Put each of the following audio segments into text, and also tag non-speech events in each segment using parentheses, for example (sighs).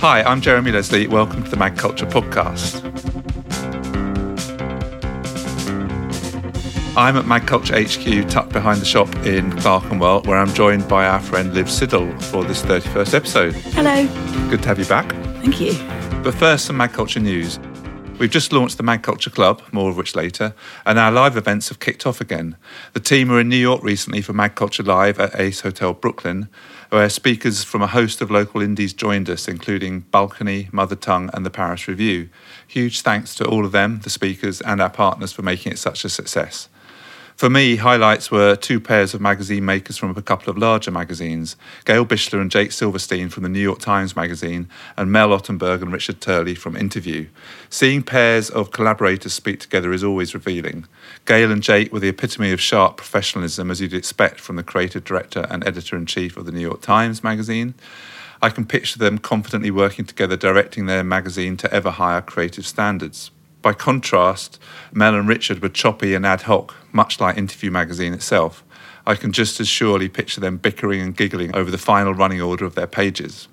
Hi, I'm Jeremy Leslie. Welcome to the Mag Culture Podcast. I'm at Mag Culture HQ, tucked behind the shop in Clerkenwell, where I'm joined by our friend Liv Siddall for this 31st episode. Hello. Good to have you back. Thank you. But first, some Mag Culture news. We've just launched the Mag Culture Club, more of which later, and our live events have kicked off again. The team were in New York recently for Mag Culture Live at Ace Hotel Brooklyn, where speakers from a host of local indies joined us, including Balcony, Mother Tongue, and the Paris Review. Huge thanks to all of them, the speakers, and our partners for making it such a success. For me, highlights were two pairs of magazine makers from a couple of larger magazines Gail Bichler and Jake Silverstein from the New York Times Magazine, and Mel Ottenberg and Richard Turley from Interview. Seeing pairs of collaborators speak together is always revealing. Gail and Jake were the epitome of sharp professionalism, as you'd expect from the creative director and editor in chief of the New York Times Magazine. I can picture them confidently working together, directing their magazine to ever higher creative standards. By contrast, Mel and Richard were choppy and ad hoc, much like Interview magazine itself. I can just as surely picture them bickering and giggling over the final running order of their pages.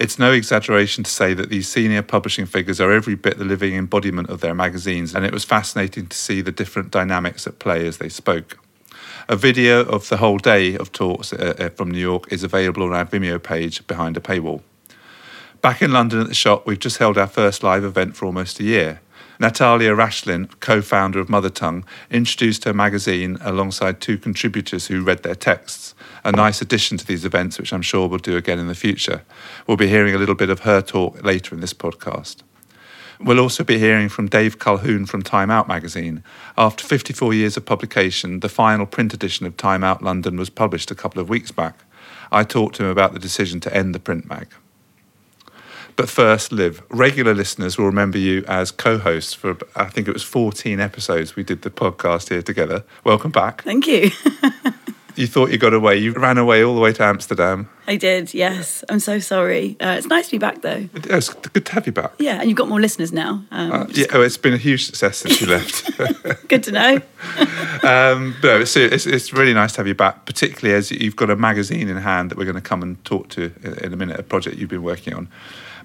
It's no exaggeration to say that these senior publishing figures are every bit the living embodiment of their magazines, and it was fascinating to see the different dynamics at play as they spoke. A video of the whole day of talks uh, from New York is available on our Vimeo page behind a paywall. Back in London at the shop, we've just held our first live event for almost a year. Natalia Rachlin, co founder of Mother Tongue, introduced her magazine alongside two contributors who read their texts. A nice addition to these events, which I'm sure we'll do again in the future. We'll be hearing a little bit of her talk later in this podcast. We'll also be hearing from Dave Calhoun from Time Out magazine. After 54 years of publication, the final print edition of Time Out London was published a couple of weeks back. I talked to him about the decision to end the print mag. But first, Liv, regular listeners will remember you as co host for, I think it was 14 episodes we did the podcast here together. Welcome back. Thank you. (laughs) you thought you got away. You ran away all the way to Amsterdam. I did, yes. I'm so sorry. Uh, it's nice to be back, though. It's good to have you back. Yeah, and you've got more listeners now. Um, uh, yeah, oh, it's been a huge success since you left. (laughs) good to know. (laughs) um, but it's, it's, it's, really nice to have you back, particularly as you've got a magazine in hand that we're going to come and talk to in a minute, a project you've been working on.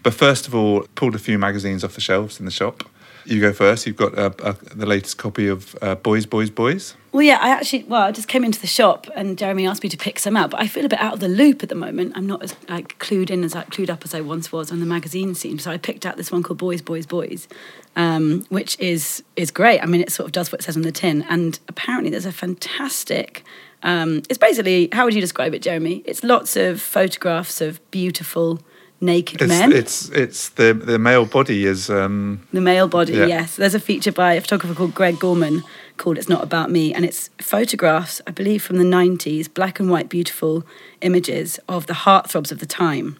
But first of all, pulled a few magazines off the shelves in the shop. You go first. You've got uh, uh, the latest copy of uh, Boys, Boys, Boys. Well, yeah, I actually, well, I just came into the shop and Jeremy asked me to pick some out, but I feel a bit out of the loop at the moment. I'm not as like clued in as I clued up as I once was on the magazine scene. So I picked out this one called Boys, Boys, Boys, um, which is is great. I mean, it sort of does what it says on the tin, and apparently there's a fantastic. Um, it's basically how would you describe it, Jeremy? It's lots of photographs of beautiful naked it's, men. It's it's the the male body is um, the male body. Yeah. Yes, there's a feature by a photographer called Greg Gorman called "It's Not About Me," and it's photographs, I believe, from the '90s, black and white, beautiful images of the heartthrobs of the time: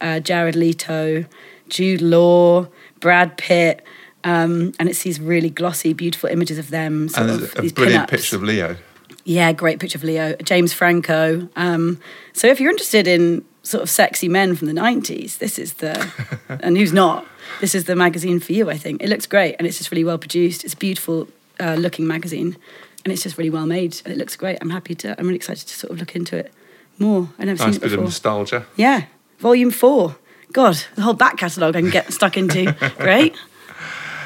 uh, Jared Leto, Jude Law, Brad Pitt. Um, and it's these really glossy, beautiful images of them. and of, a brilliant picture of Leo. Yeah, great picture of Leo. James Franco. Um, so if you're interested in sort of sexy men from the 90s, this is the, (laughs) and who's not, this is the magazine for you, I think. It looks great and it's just really well produced. It's a beautiful uh, looking magazine and it's just really well made and it looks great. I'm happy to, I'm really excited to sort of look into it more. I've never nice seen it before. bit of nostalgia. Yeah, volume four. God, the whole back catalogue I can get stuck into. (laughs) Great.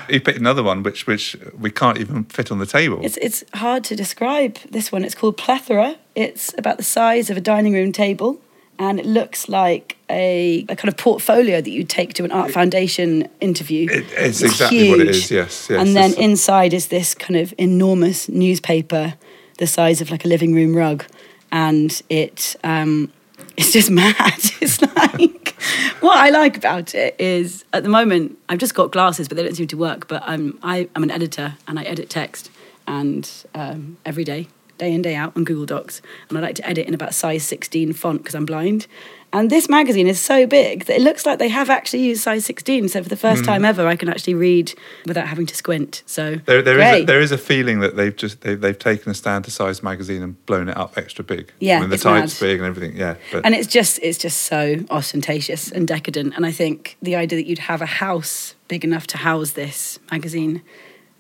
You picked another one which which we can't even fit on the table. It's it's hard to describe this one. It's called Plethora. It's about the size of a dining room table and it looks like a, a kind of portfolio that you take to an art foundation interview. It, it's, it's, exactly huge. what it is, yes. yes and then inside is this kind of enormous newspaper the size of like a living room rug. And it um, (laughs) it's just mad. (laughs) It's like what I like about it is at the moment I've just got glasses, but they don't seem to work. But I'm I, am an editor and I edit text and um, every day day in day out on Google Docs, and I like to edit in about size 16 font because I'm blind. And this magazine is so big that it looks like they have actually used size 16. So for the first mm. time ever, I can actually read without having to squint. So there, there is a, there is a feeling that they've just they, have taken a standard size magazine and blown it up extra big. Yeah, I mean, the type's mad. big and everything. Yeah, but. and it's just it's just so ostentatious and decadent. And I think the idea that you'd have a house big enough to house this magazine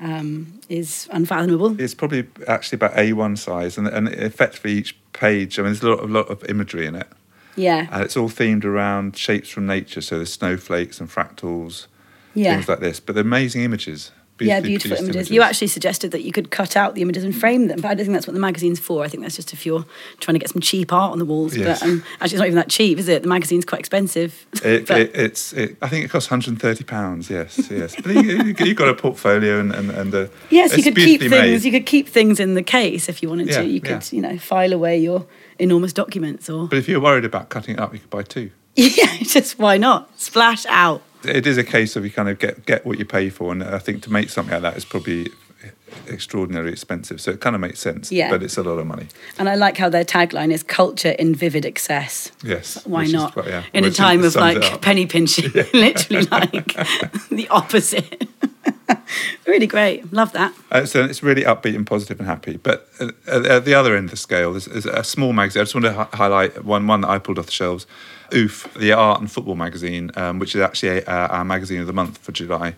um, is unfathomable. It's probably actually about A1 size, and, and effectively each page, I mean, there's a lot, a lot of imagery in it. Yeah. and it's all themed around shapes from nature. So there's snowflakes and fractals, Yeah. things like this. But they're amazing images. Yeah, beautiful produced images. You actually suggested that you could cut out the images and frame them, but I don't think that's what the magazine's for. I think that's just if you're trying to get some cheap art on the walls. Yes. But um, actually, it's not even that cheap, is it? The magazine's quite expensive. (laughs) It, it, it's. It, I think it costs 130 pounds. Yes, yes. But you, you've got a portfolio and and, and uh, Yes, you could keep things. made. You could keep things in the case if you wanted Yeah, to. You yeah. could, you know, file away your enormous documents or But if you're worried about cutting it up, you could buy two. (laughs) yeah, just why not splash out. It is a case of you kind of get get what you pay for, and I think to make something like that is probably extraordinarily expensive. So it kind of makes sense. Yeah. But it's a lot of money. And I like how their tagline is "culture in vivid excess." Yes. Why is not? quite- yeah, In a time of like penny pinching, (laughs) literally like (laughs) the opposite. (laughs) really great. Love that. Uh, so it's really upbeat and positive and happy. But uh, at, at the other end of the scale, there's, there's a small magazine. I just want to hi- highlight one one that I pulled off the shelves. Oof, the art and football magazine, um, which is actually a, uh, our magazine of the month for July.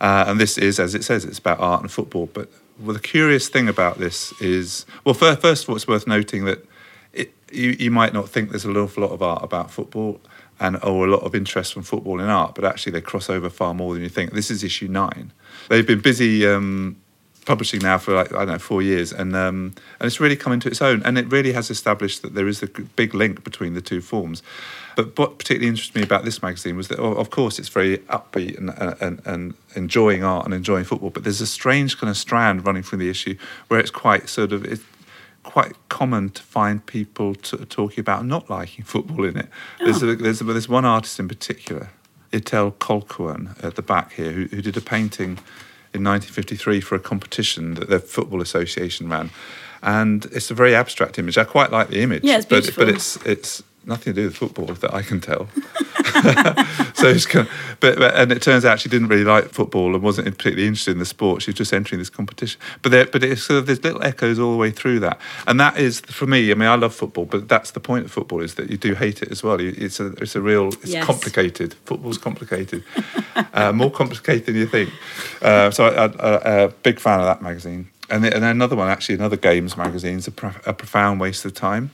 Uh, and this is, as it says, it's about art and football. But well, the curious thing about this is, well, first, first of all, it's worth noting that it, you, you might not think there's an awful lot of art about football and or a lot of interest from football in art, but actually they cross over far more than you think. This is issue nine. They've been busy um, publishing now for like I don't know four years, and um, and it's really come into its own, and it really has established that there is a big link between the two forms. But what particularly interested me about this magazine was that, of course, it's very upbeat and, and, and enjoying art and enjoying football, but there's a strange kind of strand running through the issue where it's quite sort of it's quite common to find people t- talking about not liking football in it. There's, a, there's, a, there's one artist in particular, Ithell Colquhoun, at the back here, who, who did a painting in 1953 for a competition that the Football Association ran. And it's a very abstract image. I quite like the image. Yeah, it's but, beautiful. but it's, it's nothing to do with football that I can tell. (laughs) (laughs) so it's kind of, but, but and it turns out she didn't really like football and wasn't particularly interested in the sport. She was just entering this competition. But there, but it's sort of there's little echoes all the way through that, and that is for me. I mean, I love football, but that's the point of football is that you do hate it as well. You- It's a it's a real it's Yes. complicated. Football's complicated, (laughs) uh, more complicated than you think. Uh, so I, I, I, a big fan of that magazine. And, then- and another one, actually, another games magazine is a, pro- a profound waste of time.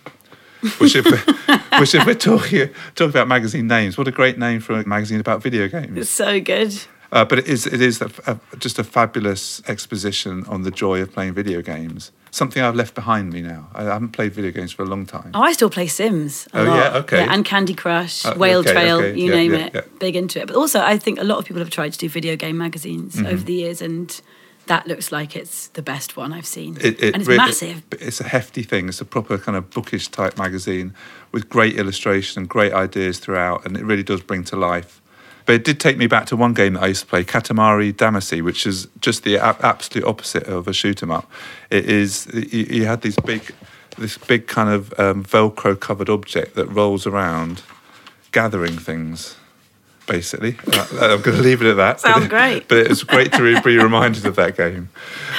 Which if (laughs) which if we're talking talking about magazine names, what a great name for a magazine about video games. It's so good. Uh, but it is it is a, a, just a fabulous exposition on the joy of playing video games. Something I've left behind me now. I haven't played video games for a long time. Oh, I still play Sims. A Oh, lot. yeah? Okay. and Candy Crush, Uh, Whale okay, Trail, okay. you Yeah, name yeah, it. yeah. Big into it. But also, I think a lot of people have tried to do video game magazines Mm-hmm. over the years, and that looks like it's the best one I've seen. It, it and it's really- massive. It's a hefty thing. It's a proper kind of bookish type magazine with great illustration and great ideas throughout, and it really does bring to life. But it did take me back to one game that I used to play, Katamari Damacy, which is just the a- absolute opposite of a shoot 'em up. It is you, you had these big, this big kind of um, Velcro covered object that rolls around, gathering things. Basically, Uh, I'm going to leave it at that. Sounds But it- great. But it's great to re- be reminded of that game.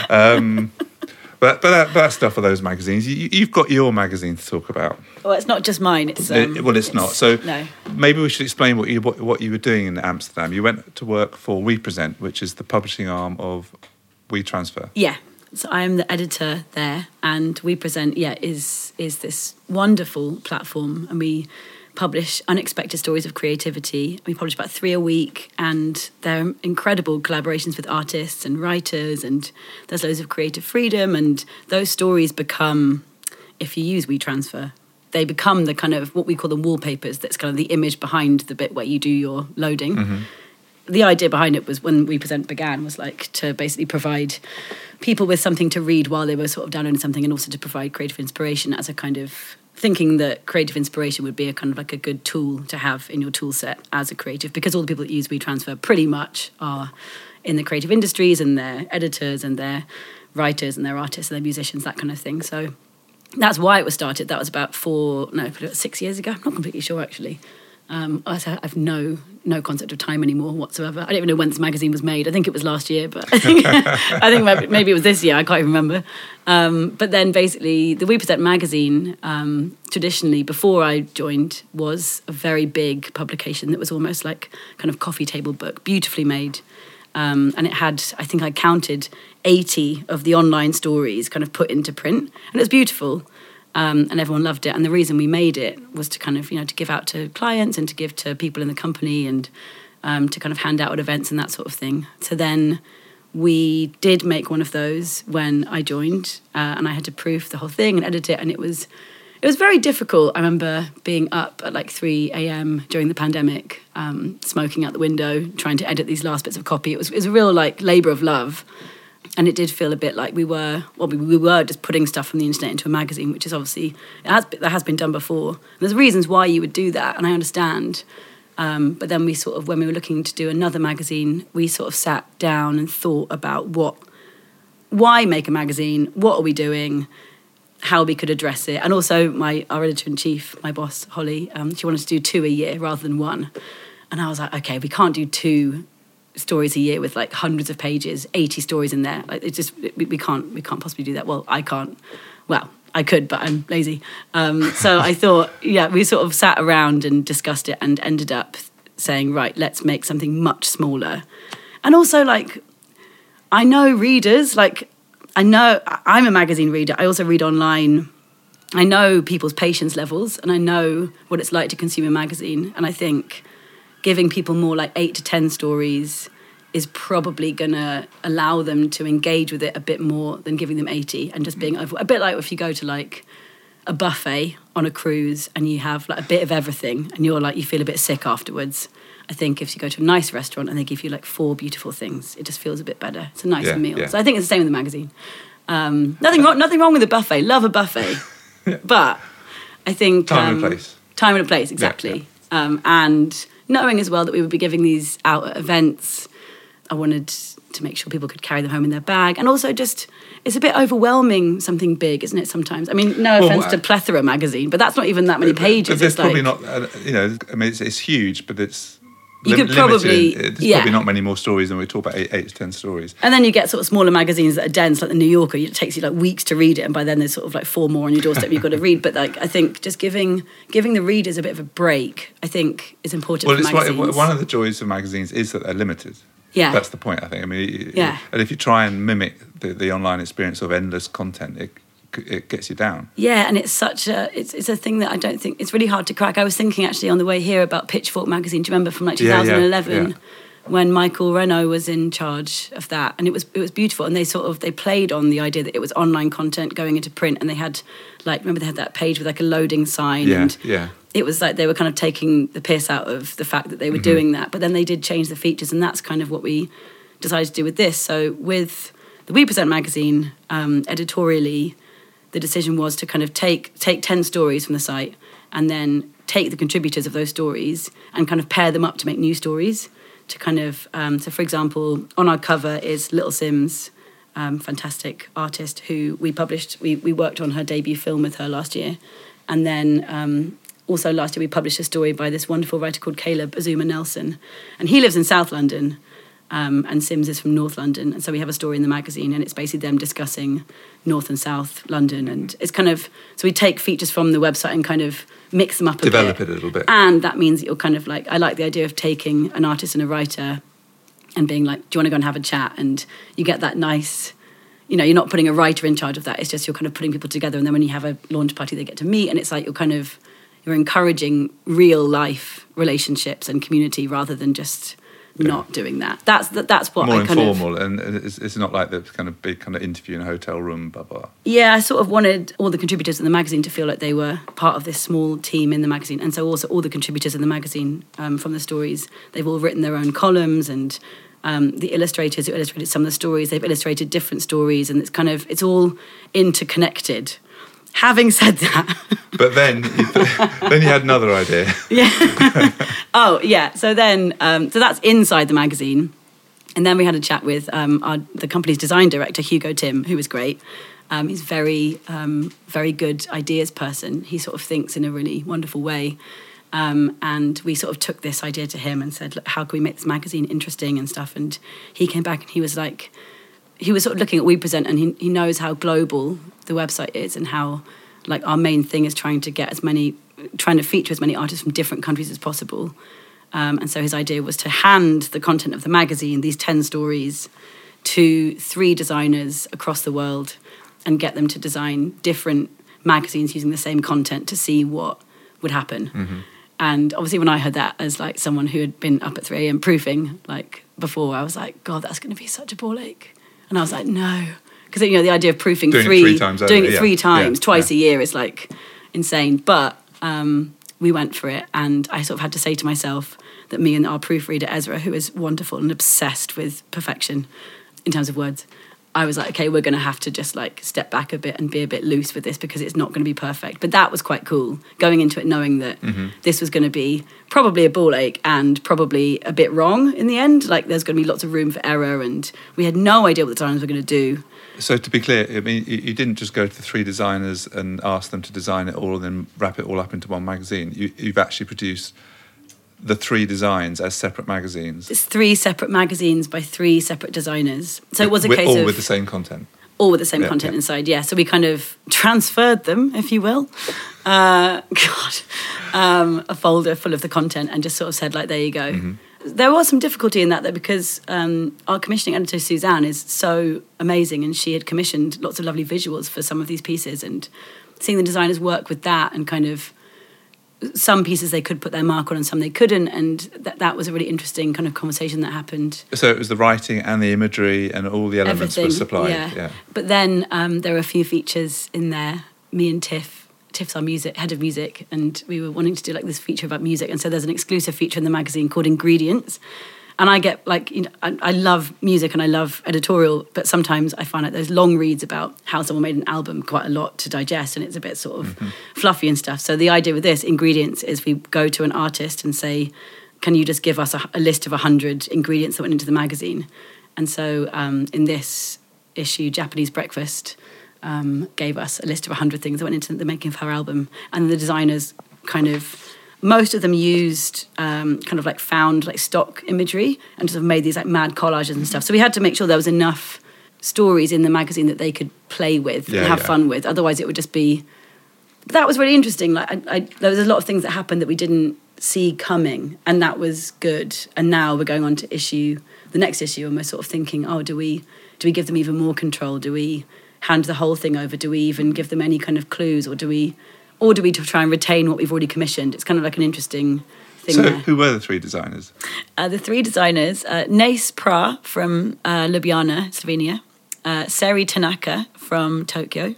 Um, but but that, but that's stuff for those magazines. You, you've got your magazine to talk about. Well, it's not just mine. It's um, Uh, well, it's, not. So no. maybe we should explain what you what, what you were doing in Amsterdam. You went to work for WePresent, which is the publishing arm of WeTransfer. Yeah. So I am the editor there, and WePresent. Yeah, is is this wonderful platform, and we publish unexpected stories of creativity. We publish about three a week, and they're incredible collaborations with artists and writers, and there's loads of creative freedom, and those stories become, if you use WeTransfer, they become the kind of what we call the wallpapers. That's kind of the image behind the bit where you do your loading mm-hmm. the idea behind it was when WePresent began was like to basically provide people with something to read while they were sort of downloading something and also to provide creative inspiration as a kind of thinking that creative inspiration would be a kind of like a good tool to have in your tool set as a creative because all the people that use WeTransfer pretty much are in the creative industries and they're editors and they're writers and they're artists and they're musicians that kind of thing so that's why it was started. That was about four, no, six years ago. I'm not completely sure actually. Um, I I've no no concept of time anymore whatsoever. I don't even know when this magazine was made. I think it was last year, but (laughs) I think, I think maybe, maybe it was this year. I can't even remember. Um, but then basically, the We Present magazine, um, traditionally before I joined, was a very big publication that was almost like kind of coffee table book, beautifully made. Um, and it had, I think I counted 80 of the online stories kind of put into print. And it was beautiful. Um, and everyone loved it. And the reason we made it was to kind of, you know, to give out to clients and to give to people in the company and um, to kind of hand out at events and that sort of thing. So then we did make one of those when I joined, uh, and I had to proof the whole thing and edit it, and it was it was very difficult. I remember being up at like 3 a.m. during the pandemic, um, smoking out the window, trying to edit these last bits of copy. It was, it was a real like labor of love. And it did feel a bit like we were, well, we, we were just putting stuff from the internet into a magazine, which is obviously, has, that has been done before. And there's reasons why you would do that, and I understand. Um, but then we sort of, when we were looking to do another magazine, we sort of sat down and thought about what, why make a magazine? What are we doing? How we could address it, and also my our editor in chief, my boss Holly, um, she wanted to do two a year rather than one, and I was like, okay, we can't do two stories a year with like hundreds of pages, eighty stories in there. Like it's just we, we can't we can't possibly do that. Well, I can't. Well, I could, but I'm lazy. Um, so (laughs) I thought, yeah, we sort of sat around and discussed it and ended up saying, right, let's make something much smaller. And also, like, I know readers, like, I know I'm a magazine reader. I also read online. I know people's patience levels and I know what it's like to consume a magazine. And I think giving people more like eight to 10 stories is probably going to allow them to engage with it a bit more than giving them 80 and just being over a bit like if you go to like a buffet on a cruise and you have like a bit of everything and you're like you feel a bit sick afterwards. I think if you go to a nice restaurant and they give you like four beautiful things it just feels a bit better. It's a nicer Yeah, meal. yeah. so i think it's the same with the magazine. Um, nothing wrong nothing wrong with a buffet. Love a buffet. (laughs) But i think Time and um, place. time and a place exactly. Um, and knowing as well that we would be giving these out at events I wanted to make sure people could carry them home in their bag. And also just it's a bit overwhelming something big, isn't it, sometimes? I mean, no offense to Plethora magazine, but that's not even that many pages. But there's It's like, probably not, uh, you know, I mean, it's, it's huge, but it's. You could probably- there's yeah. probably not many more stories than we talk about eight, eight to ten stories. and then you get sort of smaller magazines that are dense, like the New Yorker. It takes you like weeks to read it, and by then there's sort of like four more on your doorstep you've got to read. But like, I think just giving giving the readers a bit of a break, I think, is important Well, it's one, magazines. one of the joys of magazines is that they're limited. Yeah. That's the point, I think. I mean, Yeah. and if you try and mimic the, the online experience of endless content, it, it gets you down. Yeah, and it's such a it's it's a thing that I don't think it's really hard to crack. I was thinking actually on the way here about Pitchfork magazine. Do you remember from like Yeah, yeah, 2011 yeah. when Michael Renaud was in charge of that, and it was it was beautiful. And they sort of they played on the idea that it was online content going into print, and they had like remember they had that page with like a loading sign Yeah, and yeah. it was like they were kind of taking the piss out of the fact that they were Mm-hmm. doing that. But then they did change the features, and that's kind of what we decided to do with this. So with the We Present magazine, um, editorially, the decision was to kind of take take ten stories from the site and then take the contributors of those stories and kind of pair them up to make new stories. To kind of um, so, for example, on our cover is Little Simz. Um, fantastic artist who we published. We, we worked on her debut film with her last year, and then um, also last year we published a story by this wonderful writer called Caleb Azumah Nelson, and he lives in South London, um, and Simz is from North London, and so we have a story in the magazine, and it's basically them discussing North and South London, and it's kind of so we take features from the website and kind of mix them up a Develop bit. it a little bit. and that means that you're kind of like I like the idea of taking an artist and a writer and being like, do you want to go and have a chat? And you get that nice, you know, you're not putting a writer in charge of that. It's just you're kind of putting people together. And then when you have a launch party, they get to meet. And it's like you're kind of, you're encouraging real life relationships and community rather than just not doing that. That's that, that's what More I kind of informal, and it's, it's not like the kind of big kind of interview in a hotel room, blah blah. Yeah, I sort of wanted all the contributors in the magazine to feel like they were part of this small team in the magazine. And so also all the contributors in the magazine um, from the stories, they've all written their own columns and um, the illustrators who illustrated some of the stories, they've illustrated different stories and it's kind of, it's all interconnected. Having said that, (laughs) But then, (laughs) then you had another idea. (laughs) Yeah. Oh yeah, so then, um, so that's inside the magazine. And then we had a chat with um, our, the company's design director, Hugo Tim, who was great. Um, he's very, um, very good ideas person. He sort of thinks in a really wonderful way. Um, and we sort of took this idea to him and said, Look, how can we make this magazine interesting and stuff? And he came back and he was like, he was sort of looking at We Present and he, he knows how global the website is and how like our main thing is trying to get as many, trying to feature as many artists from different countries as possible. Um, and so his idea was to hand the content of the magazine, these 10 stories, to three designers across the world and get them to design different magazines using the same content to see what would happen. And obviously, when I heard that as like someone who had been up at 3 a.m. proofing like before, I was like, God, that's going to be such a ball ache. And I was like, no. Because, you know, the idea of proofing Doing it three, three times doing it yeah. three times, Yeah, twice yeah. a year is like insane. But um, we went for it. And I sort of had to say to myself that me and our proofreader, Ezra, who is wonderful and obsessed with perfection in terms of words, I was like, okay, we're going to have to just like step back a bit and be a bit loose with this because it's not going to be perfect. But that was quite cool going into it knowing that Mm-hmm. this was going to be probably a ball ache and probably a bit wrong in the end. Like there's going to be lots of room for error and we had no idea what the designers were going to do. So to be clear, I mean, you, didn't just go to the three designers and ask them to design it all and then wrap it all up into one magazine. You, you've actually produced the three designs as separate magazines. It's three separate magazines by three separate designers. So it was a With- case all of with the same content. all with the same Yeah, content yeah. inside. Yeah, so we kind of transferred them, if you will. Uh, (laughs) God, um, a folder full of the content, and just sort of said like, "There you go." Mm-hmm. There was some difficulty in that though, because um, our commissioning editor Suzanne is so amazing, and she had commissioned lots of lovely visuals for some of these pieces, and seeing the designers work with that and kind of some pieces they could put their mark on and some they couldn't and that, that was a really interesting kind of conversation that happened So it was the writing and the imagery and all the elements were supplied. Yeah. but then um, there were a few features in there. Me and Tiff, Tiff's our music head of music, and we were wanting to do like this feature about music. And so there's an exclusive feature in the magazine called Ingredients. And I get like you know I, I love music and I love editorial, but sometimes I find like there's long reads about how someone made an album quite a lot to digest, and it's a bit sort of fluffy and stuff. So the idea with this Ingredients is we go to an artist and say, "Can you just give us a, a list of hundred ingredients that went into the magazine?" And so um, in this issue, Japanese Breakfast um, gave us a list of 100 things that went into the making of her album. And the designers kind of, most of them used um, kind of like found like stock imagery and sort of made these like mad collages and stuff. So we had to make sure there was enough stories in the magazine that they could play with Yeah, and have yeah. fun with. Otherwise, it would just be. That was really interesting. Like, I, I, there was a lot of things that happened that we didn't see coming, and that was good. And now we're going on to issue the next issue, and we're sort of thinking, oh, do we do we give them even more control? Do we hand the whole thing over? Do we even give them any kind of clues, or do we, or do we try and retain what we've already commissioned? It's kind of like an interesting thing So there. who were the three designers? Uh, the three designers, uh, Nejc Prah from uh, Ljubljana, Slovenia, uh, Seri Tanaka from Tokyo,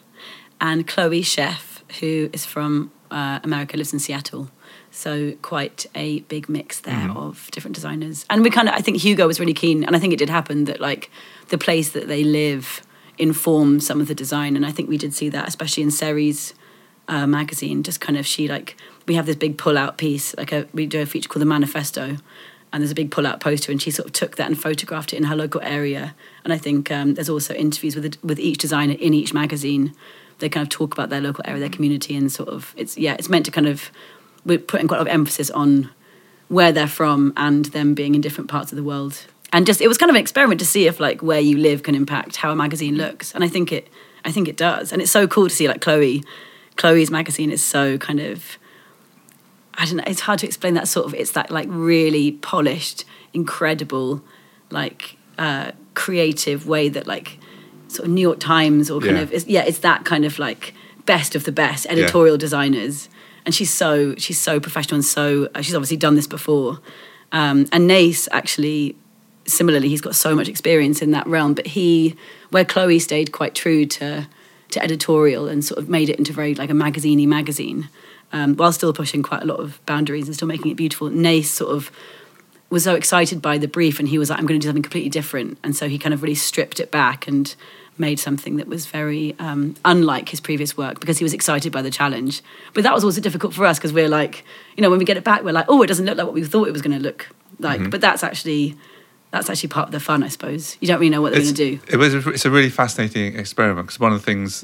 and Chloe Scheffe, who is from uh, America, lives in Seattle. So quite a big mix there of different designers. And we kind of, I think Hugo was really keen, and I think it did happen that like the place that they live informs some of the design. And I think we did see that, especially in Seri's magazine. Just kind of she like we have this big pull out piece, like a we do a feature called the Manifesto, and there's a big pull out poster, and she sort of took that and photographed it in her local area. And I think um, there's also interviews with with each designer in each magazine. They kind of talk about their local area, their community, and sort of it's yeah, it's meant to kind of we're putting quite a lot of emphasis on where they're from and them being in different parts of the world. And just it was kind of an experiment to see if like where you live can impact how a magazine looks. And I think it I think it does. And it's so cool to see like Chloe Chloe's magazine is so kind of I don't know, it's hard to explain that sort of it's that like really polished, incredible, like uh creative way that like sort of New York Times or kind Yeah. of it's, yeah, it's that kind of like best of the best editorial designers. And she's so she's so professional and so uh, she's obviously done this before. Um, and Nejc actually similarly he's got so much experience in that realm but he where chloe stayed quite true to to editorial and sort of made it into very like a magaziney magazine um, while still pushing quite a lot of boundaries and still making it beautiful. Nejc sort of was so excited by the brief and he was like i'm going to do something completely different. And so he kind of really stripped it back and made something that was very um, unlike his previous work because he was excited by the challenge. But that was also difficult for us because we're like you know when we get it back we're like oh it doesn't look like what we thought it was going to look like. But that's actually that's actually part of the fun i suppose. You don't really know what they're going to do. it was a, it's a really fascinating experiment because one of the things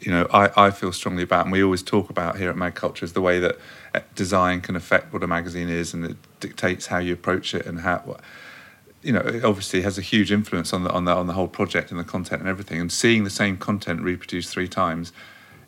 you know I, I feel strongly about and we always talk about here at Mag Culture is the way that uh, design can affect what a magazine is and it dictates how you approach it and how you know it obviously has a huge influence on the on the on the whole project and the content and everything and seeing the same content reproduced three times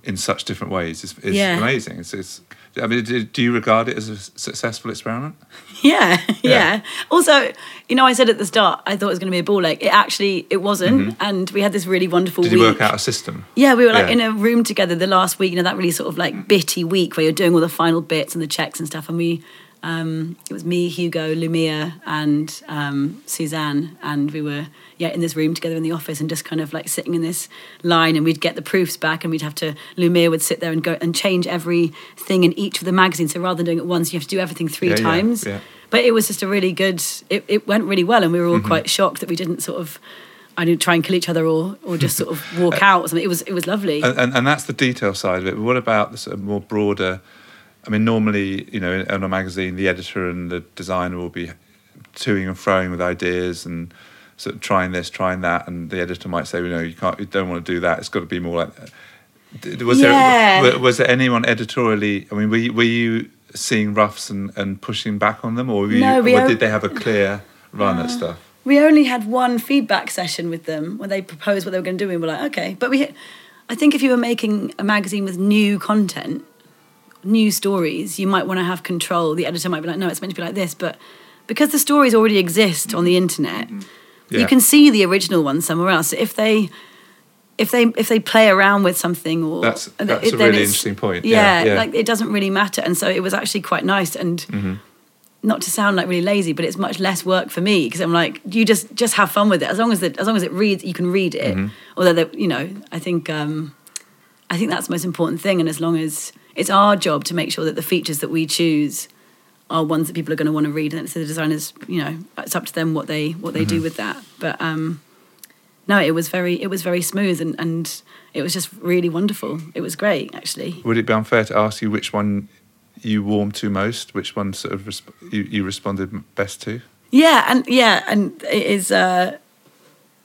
in such different ways is, is Yeah. amazing. It's, it's I mean, do, do you regard it as a successful experiment? (laughs) Yeah, yeah, Yeah. Also, you know, I said at the start I thought it was going to be a ball ache. It actually it wasn't, and we had this really wonderful Mm-hmm. Did week. you work out a system? Yeah, we were like Yeah. in a room together the last week. You know, that really sort of like bitty week where you're doing all the final bits and the checks and stuff. And we, um, it was me, Hugo, Lumia, and um, Suzanne, and we were yeah in this room together in the office and just kind of like sitting in this line. And we'd get the proofs back, and we'd have to. Lumia would sit there and go and change everything in each of the magazines. So rather than doing it once, you have to do everything three Yeah, yeah, times. yeah. But it was just a really good. It, it went really well, and we were Mm-hmm. all quite shocked that we didn't sort of. I didn't try and kill each other or, or just sort of walk (laughs) out or something. It was it was lovely. And, and, and that's the detail side of it. But what about the sort of more broader? I mean, normally, you know, in, a magazine, the editor and the designer will be toing and froing with ideas and sort of trying this, trying that, and the editor might say, you know, you can't, you don't want to do that. It's got to be more like. That. Was Yeah. there was there anyone editorially? I mean, were you, were you seeing roughs and, and pushing back on them, or, were you, No, or o- did they have a clear run at (sighs) stuff? we only had one feedback session with them where they proposed what they were going to do. And we were like, okay. But we, I think if you were making a magazine with new content, new stories, you might want to have control. The editor might be like, no, it's meant to be like this. But because the stories already exist on the internet, Yeah. you can see the original one somewhere else. If they, if they if they play around with something or That's- that's it- a really interesting point. Yeah, Yeah, yeah. like it doesn't really matter. And so it was actually quite nice and Mm-hmm. not to sound like really lazy, but it's much less work for me because I'm like, you just just have fun with it as long as it as long as it reads, you can read it. Mm-hmm. Although that you know, I think um, I think that's the most important thing. And as long as it's our job to make sure that the features that we choose are ones that people are going to want to read, and so the designers, you know, it's up to them what they what they Mm-hmm. do with that. But um, no, it was very it was very smooth and and it was just really wonderful. It was great actually. Would it be unfair to ask you which one you warmed to most? Which one sort of resp- you, you responded best to? Yeah, and yeah, and it is. Uh,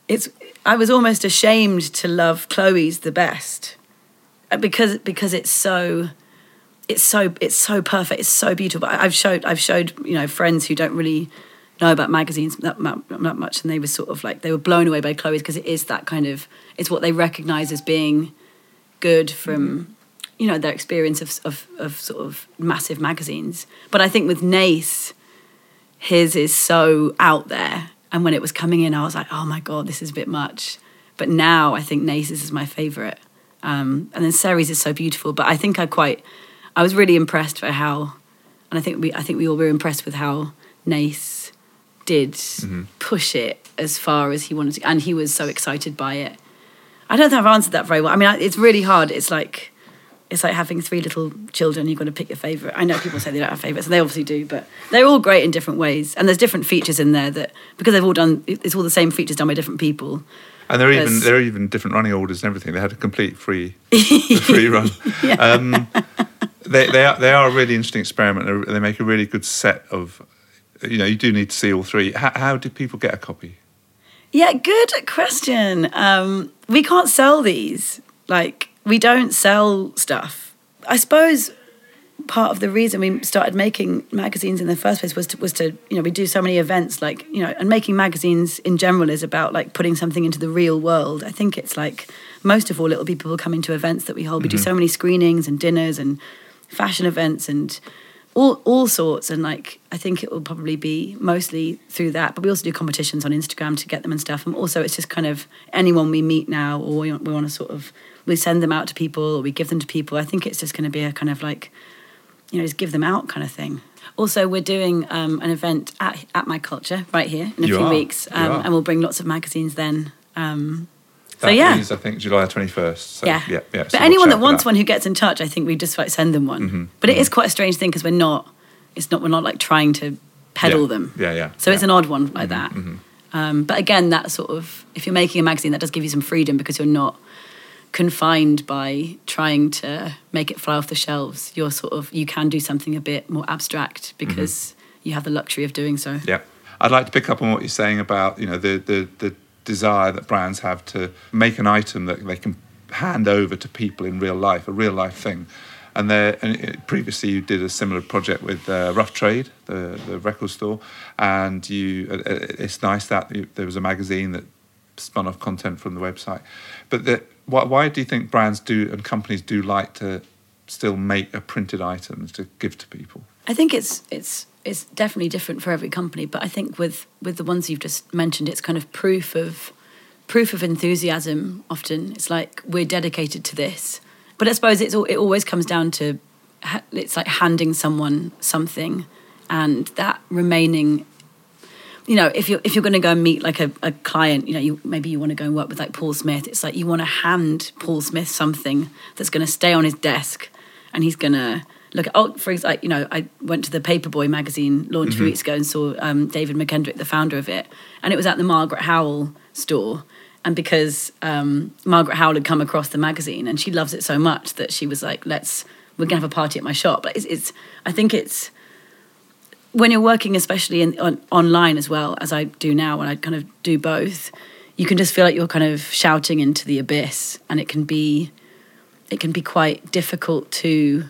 it's. I was almost ashamed to love Chloe's the best, Uh, because because it's so. It's so it's so perfect. It's so beautiful. I've showed I've showed you know friends who don't really know about magazines that, that much, and they were sort of like they were blown away by Chloe's because it is that kind of it's what they recognise as being good from you know their experience of, of of sort of massive magazines. But I think with Nejc, his is so out there. And when it was coming in, I was like, oh my God, this is a bit much. But now I think Nejc's is my favourite. Um, and then Seri's is so beautiful. But I think I quite, I was really impressed by how, and I think we, I think we all were impressed with how Nejc did push it as far as he wanted to. And he was so excited by it. I don't think I've answered that very well. I mean, I- it's really hard. It's like, it's like having three little children. You've got to pick your favorite. I know people say they don't have favorites, and they obviously do, but they're all great in different ways. And there's different features in there that because they've all done, it's all the same features done by different people. And there are even there are even different running orders and everything. They had a complete free (laughs) free run. (laughs) Um, they they are they are a really interesting experiment. They- They make a really good set of. You know, you do need to see all three. How, how do people get a copy? Yeah, good question. Um, we can't sell these. Like, we don't sell stuff. I suppose part of the reason we started making magazines in the first place was to, was to you know we do so many events like you know and making magazines in general is about like putting something into the real world. I think it's like most of all it'll be people coming to events that we hold. We do mm-hmm. so many screenings and dinners and fashion events and all all sorts. And like I think it will probably be mostly through that. But we also do competitions on Instagram to get them and stuff. And also it's just kind of anyone we meet now or we, we want to sort of we send them out to people or we give them to people. I think it's just going to be a kind of like you know just give them out kind of thing also we're doing um, an event at, at Mag Culture right here in a You few are. weeks um, and we'll bring lots of magazines then um, so That yeah is, I think July twenty first. So, yeah. yeah, yeah. But so anyone that wants one who gets in touch, I think we just like send them one. Mm-hmm. But it is quite a strange thing because we're not. It's not. We're not like trying to peddle Yeah. them. Yeah, yeah, So it's yeah. Mm-hmm, an odd one like that. Um, but again, that sort of if you're making a magazine, that does give you some freedom because you're not confined by trying to make it fly off the shelves. You're sort of you can do something a bit more abstract because you have the luxury of doing so. Yeah, I'd like to pick up on what you're saying about you know the the, the desire that brands have to make an item that they can hand over to people in real life, a real life thing. And there, and previously you did a similar project with uh, Rough Trade, the the record store, and you. uh, uh, It's nice that you, there was a magazine that spun off content from the website. But the, why, why do you think brands do and companies do like to still make a printed item to give to people? I think it's it's it's definitely different for every company, but I think with with the ones you've just mentioned, it's kind of proof of proof of enthusiasm. Often, it's like we're dedicated to this. But I suppose it's all, it always comes down to it's like handing someone something, and that remaining. You know, if you're if you're going to go and meet like a, a client, you know, you maybe you want to go and work with like Paul Smith. It's like you want to hand Paul Smith something that's going to stay on his desk, and he's going to look at, oh, for example, you know, I went to the Paperboy magazine launch a few weeks ago and saw um, David McKendrick, the founder of it, and it was at the Margaret Howell store. And because um, Margaret Howell had come across the magazine and she loves it so much that she was like, let's, we're going to have a party at my shop. But it's, it's I think it's, when you're working, especially in, on, online as well, as I do now, when I kind of do both, you can just feel like you're kind of shouting into the abyss and it can be, it can be quite difficult to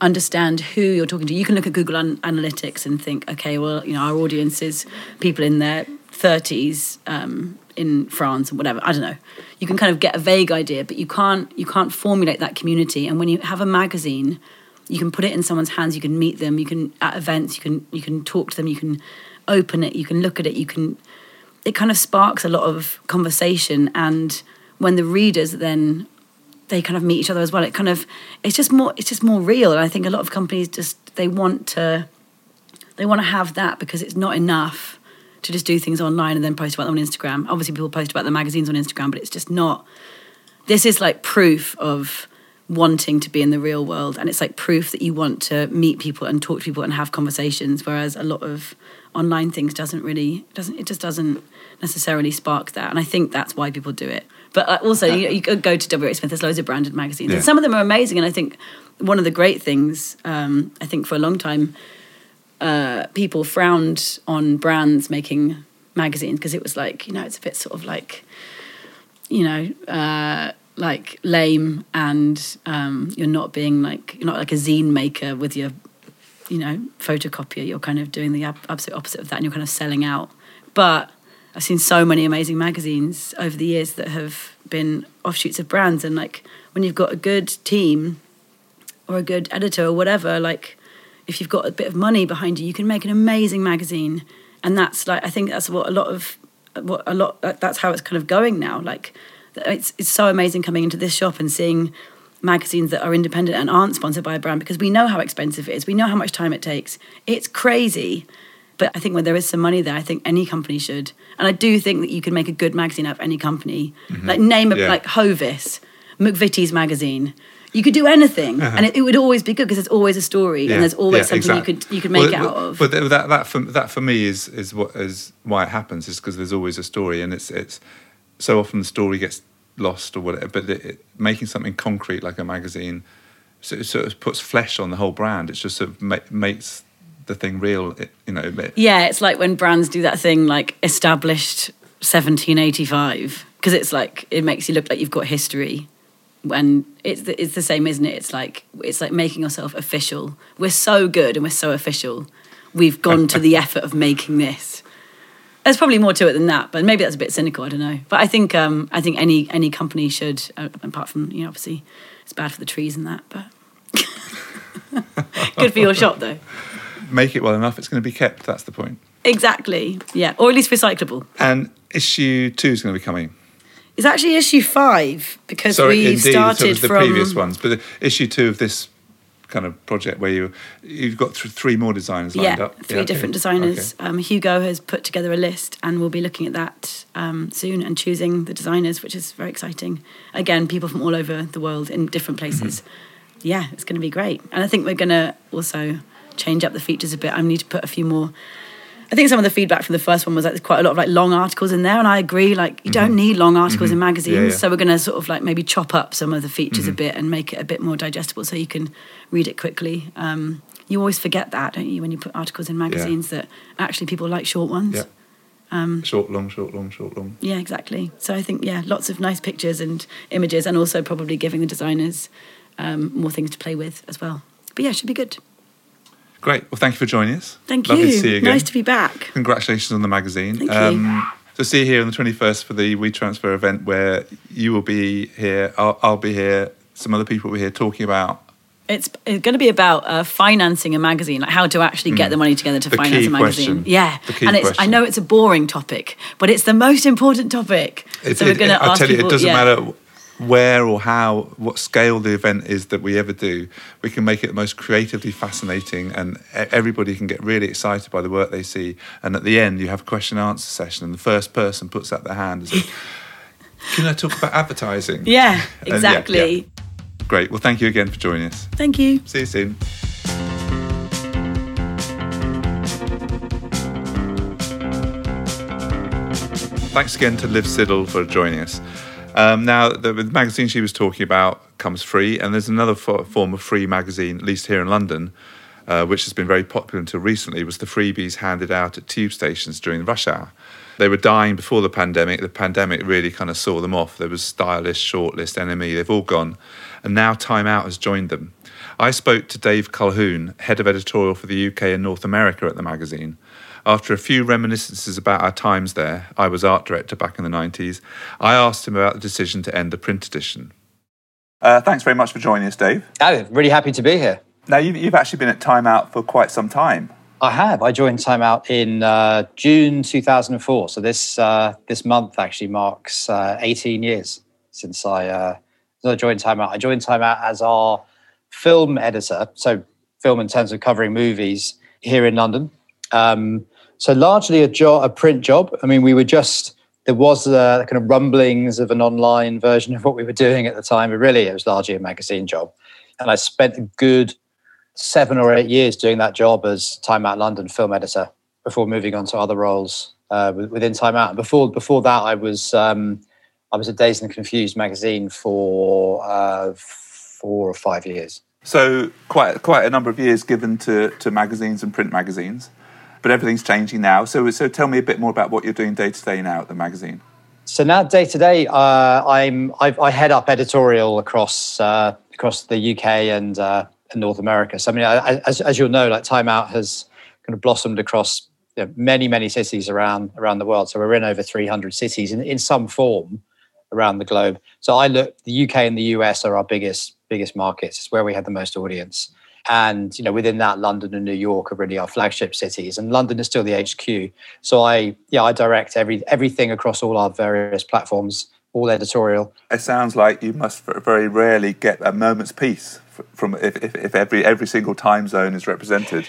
understand who you're talking to. You can look at Google An- Analytics and think, okay, well, you know, our audience is people in their 30s um, in France and whatever. I don't know. You can kind of get a vague idea, but you can't you can't formulate that community. And when you have a magazine, you can put it in someone's hands. You can meet them. You can at events. You can you can talk to them. You can open it. You can look at it. You can. It kind of sparks a lot of conversation and when the readers then they kind of meet each other as well. It kind of it's just more it's just more real. And I think a lot of companies just they want to they want to have that because it's not enough to just do things online and then post about them on Instagram. Obviously, people post about the magazines on Instagram, but it's just not. This is like proof of wanting to be in the real world, and it's like proof that you want to meet people and talk to people and have conversations. Whereas a lot of online things doesn't really doesn't it just doesn't necessarily spark that, and I think that's why people do it. But uh, also, you, you could go to WH Smith. There's loads of branded magazines, Yeah. and some of them are amazing. And I think one of the great things, um, I think for a long time, uh, people frowned on brands making magazines because it was like, you know, it's a bit sort of like, you know, uh, like lame, and um, you're not being like you're not like a zine maker with your, you know, photocopier. You're kind of doing the absolute opposite of that, and you're kind of selling out. But I've seen so many amazing magazines over the years that have been offshoots of brands, and like when you've got a good team or a good editor or whatever, like if you've got a bit of money behind you, you can make an amazing magazine, and that's like I think that's what a lot of what a lot that's how it's kind of going now. Like it's it's so amazing coming into this shop and seeing magazines that are independent and aren't sponsored by a brand because we know how expensive it is. We know how much time it takes. It's crazy. But I think when there is some money there, I think any company should. And I do think that you can make a good magazine out of any company. Mm-hmm. Like name a Yeah. like Hovis, McVitie's magazine. You could do anything, uh-huh. and it, it would always be good because there's always a story Yeah, and there's always yeah, something exactly. you could you could make Well, out of. But that that for that for me is is what is why it happens is because there's always a story, and it's it's so often the story gets lost or whatever. But it, it, making something concrete like a magazine so it sort of puts flesh on the whole brand. It just sort of ma- makes the thing real. It, you know, it- Yeah, it's like when brands do that thing like established 1785 because it's like it makes you look like you've got history. When it's the, it's the same, isn't it? It's like it's like making yourself official. We're so good and we're so official. We've gone to the (laughs) effort of making this. There's probably more to it than that, but maybe that's a bit cynical. I don't know. But I think um, I think any any company should, uh, apart from you know, obviously it's bad for the trees and that, but (laughs) good for your shop though. make it well enough, it's going to be kept. That's the point. Exactly. Yeah, or at least recyclable. And issue two is going to be coming. It's actually issue five because Sorry, we've indeed. started so the from previous ones, but issue two of this kind of project where you you've got th- three more designers lined yeah, up. three Yeah, different okay. designers. Okay. Um, Hugo has put together a list, and we'll be looking at that um, soon and choosing the designers, which is very exciting. Again, people from all over the world in different places. Mm-hmm. Yeah, it's going to be great, and I think we're going to also change up the features a bit. I need to put a few more. I think some of the feedback from the first one was like there's quite a lot of like long articles in there, and I agree. Like you don't need long articles in magazines, Mm-hmm. Yeah, yeah. so we're going to sort of like maybe chop up some of the features a bit and make it a bit more digestible, so you can read it quickly. Um, you always forget that, don't you, when you put articles in magazines that actually people like short ones. Yeah. Um, short, long, short, long, short, long. Yeah, exactly. So I think yeah, lots of nice pictures and images, and also probably giving the designers um, more things to play with as well. But yeah, it should be good. Great. Well, thank you for joining us. Thank Lovely you. to see you again. Nice to be back. Congratulations on the magazine. Thank you. So see you here on the 21st for the We Transfer event where you will be here, I'll, I'll be here, some other people will be here talking about It's, it's going to be about uh, financing a magazine, like how to actually get the money together to Mm. The finance a magazine. question. Yeah, The key and it's I question. know it's a boring topic, but it's the most important topic. It- so we're going to I ask tell you, people. it doesn't yeah. matter where or how, what scale the event is that we ever do. We can make it the most creatively fascinating, and everybody can get really excited by the work they see. And at the end, you have a question and answer session, and the first person puts up their hand and says, "Can I talk about advertising?" Yeah, And yeah, exactly. yeah. Great. Well, thank you again for joining us. Thank you. See you soon. Thanks again to Liv Siddall for joining us. Um, now, the, the magazine she was talking about comes free, and there's another fo- form of free magazine, at least here in London, uh, which has been very popular until recently, was the freebies handed out at tube stations during rush hour. They were dying before the pandemic. The pandemic really kind of saw them off. There was Stylist, Shortlist, NME, they've all gone. And now Time Out has joined them. I spoke to Dave Calhoun, head of editorial for the UK and North America at the magazine. After a few reminiscences about our times there, I was art director back in the 90s, I asked him about the decision to end the print edition. Uh, thanks very much for joining us, Dave. Oh, really happy to be here. Now, you've, you've actually been at Time Out for quite some time. I have. I joined Time Out in uh, June 2004. So this uh, this month actually marks uh, 18 years since I, uh, since I joined Time Out. I joined Time Out as our film editor, so film in terms of covering movies here in London. Um, so largely a job, a print job. I mean, we were just there was kind of rumblings of an online version of what we were doing at the time, but really it was largely a magazine job. And I spent a good seven or eight years doing that job as Time Out London film editor before moving on to other roles uh, within Time Out. Before before that, I was um, I was at Dazed and Confused magazine for uh, four or five years. So quite quite a number of years given to, to magazines and print magazines, but everything's changing now. So so tell me a bit more about what you're doing day to day now at the magazine. So now, day to day, I'm I, I head up editorial across uh, across the UK and, uh, and North America. So I mean, I- as, as you'll know, like Time Out has kind of blossomed across you know, many many cities around around the world. So we're in over 300 cities in, in some form around the globe. So I look the UK and the US are our biggest biggest markets. It's where we have the most audience. And you know, within that, London and New York are really our flagship cities, and London is still the HQ. So I, yeah, I direct every everything across all our various platforms, all editorial. It sounds like you must very rarely get a moment's peace from if, if, if every every single time zone is represented.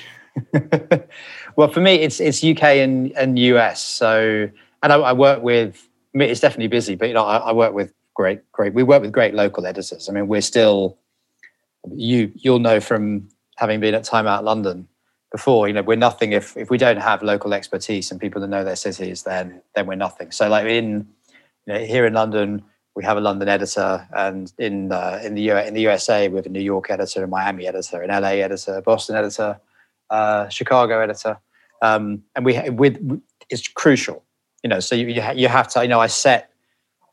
(laughs) well, for me, it's it's UK and, and US. So, and I, I work with. I mean, it's definitely busy, but you know, I, I work with great, great. We work with great local editors. I mean, we're still. You you'll know from having been at Time Out London before. You know, we're nothing if if we don't have local expertise and people that know their cities. Then then we're nothing. So, like in you know, here in London, we have a London editor, and in uh, in the in the USA, we have a New York editor, a Miami editor, an LA editor, a Boston editor, uh, Chicago editor, um, and we with it's crucial, you know. So you you, you have to, you know, I set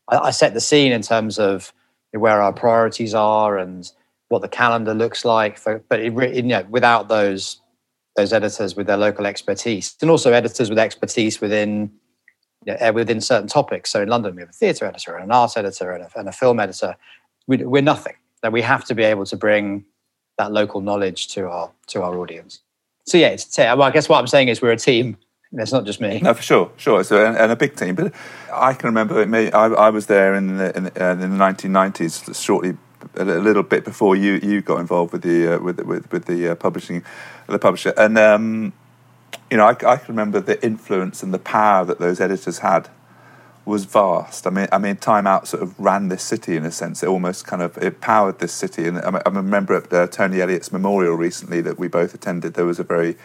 I, I set the scene in terms of where our priorities are and what the calendar looks like. For, but it, you know, without those those editors with their local expertise, and also editors with expertise within you know, within certain topics. So in London, we have a theatre editor, and an art editor, and a, and a film editor. We, we're nothing. That we have to be able to bring that local knowledge to our to our audience. So yeah, it's, well, I guess what I'm saying is we're a team. It's not just me. No, for sure, sure. And, and a big team, but I can remember it. I, I was there in the in, the- uh, in the 1990s, shortly a little bit before you you got involved with the uh, with the- with with the uh, publishing the publisher, and um, you know I, I can remember the influence and the power that those editors had was vast. I mean, I mean, Time Out sort of ran this city in a sense. It almost kind of it powered this city. And I, I remember at uh, Tony Elliott's memorial recently that we both attended. There was a very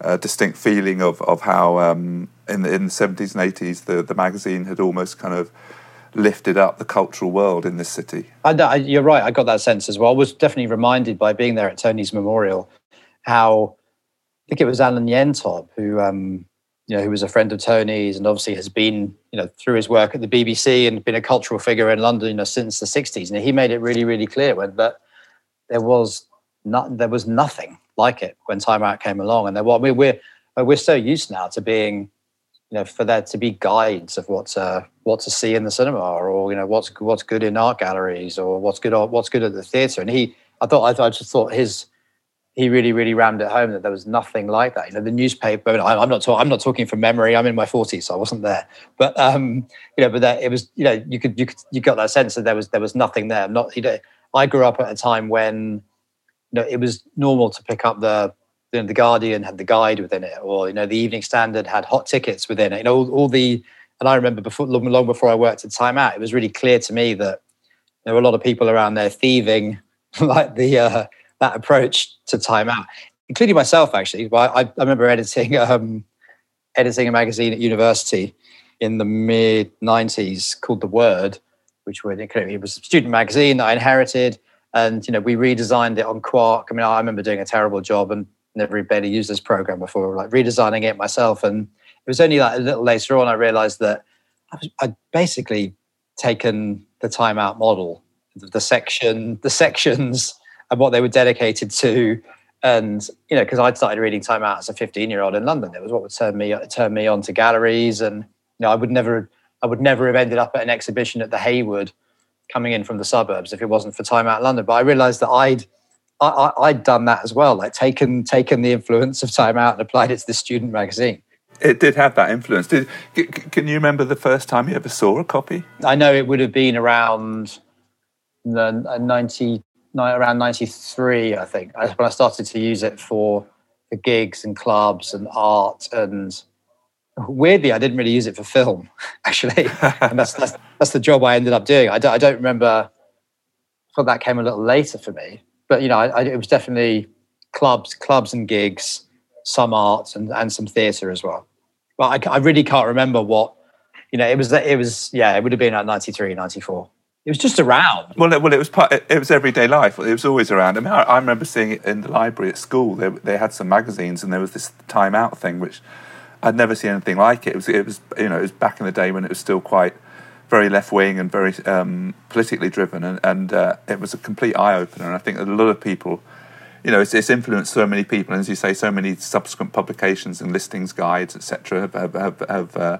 uh, distinct feeling of of how um, in the in the seventies and eighties the the magazine had almost kind of lifted up the cultural world in this city. I, I, you're right. I got that sense as well. I was definitely reminded by being there at Tony's memorial how I think it was Alan Yentob who, um, you know, who was a friend of Tony's and obviously has been, you know, through his work at the BBC and been a cultural figure in London, you know, since the '60s. And he made it really, really clear when that there was not, there was nothing like it when Time Out came along. And there, well, I mean, we're we're so used now to being know, for there to be guides of what to what to see in the cinema, or you know, what's what's good in art galleries, or what's good what's good at the theatre. And he I thought I, I just thought his he really really rammed it home that there was nothing like that. You know, the newspaper. I, am not talking. I'm not talking from memory. I'm in my 40s, so I wasn't there. But um, you know, but that it was. You know, you could you could you got that sense that there was there was nothing there. Not you know, I grew up at a time when you know it was normal to pick up the know, the Guardian had the guide within it, or you know the Evening Standard had hot tickets within it. You know all, all the and I remember before long, long before I worked at Time Out, it was really clear to me that there were a lot of people around there thieving (laughs) like the uh, that approach to Time Out, including myself actually. I, I remember editing (laughs) um, editing a magazine at university in the mid '90s called The Word, which would it was a student magazine that I inherited, and you know we redesigned it on Quark. I mean, I remember doing a terrible job and never barely used this program before, like redesigning it myself. And it was only like a little later on I realized that I was, I'd basically taken the Time Out model, the section, the sections, and what they were dedicated to. And you know, because I'd started reading Time Out as a 15 year old in London, it was what would turn me turn me on to galleries. And you know, I would never, I would never have ended up at an exhibition at the Hayward, coming in from the suburbs if it wasn't for Time Out London. But I realised that I'd I, I, had done that as well, like taken taken the influence of Time Out and applied it to the student magazine. It did have that influence. Did can you remember the first time you ever saw a copy? I know it would have been around the uh, ninety around ninety three. I think when I started to use it for for gigs and clubs and art and weirdly I didn't really use it for film (laughs) actually, and that's that's that's the job I ended up doing. I don't, I don't remember. I thought that came a little later for me but you know, I, I, it was definitely clubs, clubs and gigs, some arts and, and some theatre as well. But I, I, really can't remember what, you know, it was, it was, yeah, it would have been like 93, 94. It was just around. Well, it, well, it was part. It was everyday life. It was always around. I mean, I, I remember seeing it in the library at school. They, they had some magazines, and there was this Time Out thing, which I'd never seen anything like it. It was, it was, you know, it was back in the day when it was still quite very left wing and very um, politically driven, and, and uh, it was a complete eye opener. And I think that a lot of people, you know, it's, it's, influenced so many people, and as you say, so many subsequent publications and listings guides, etc., have, have, have, have uh,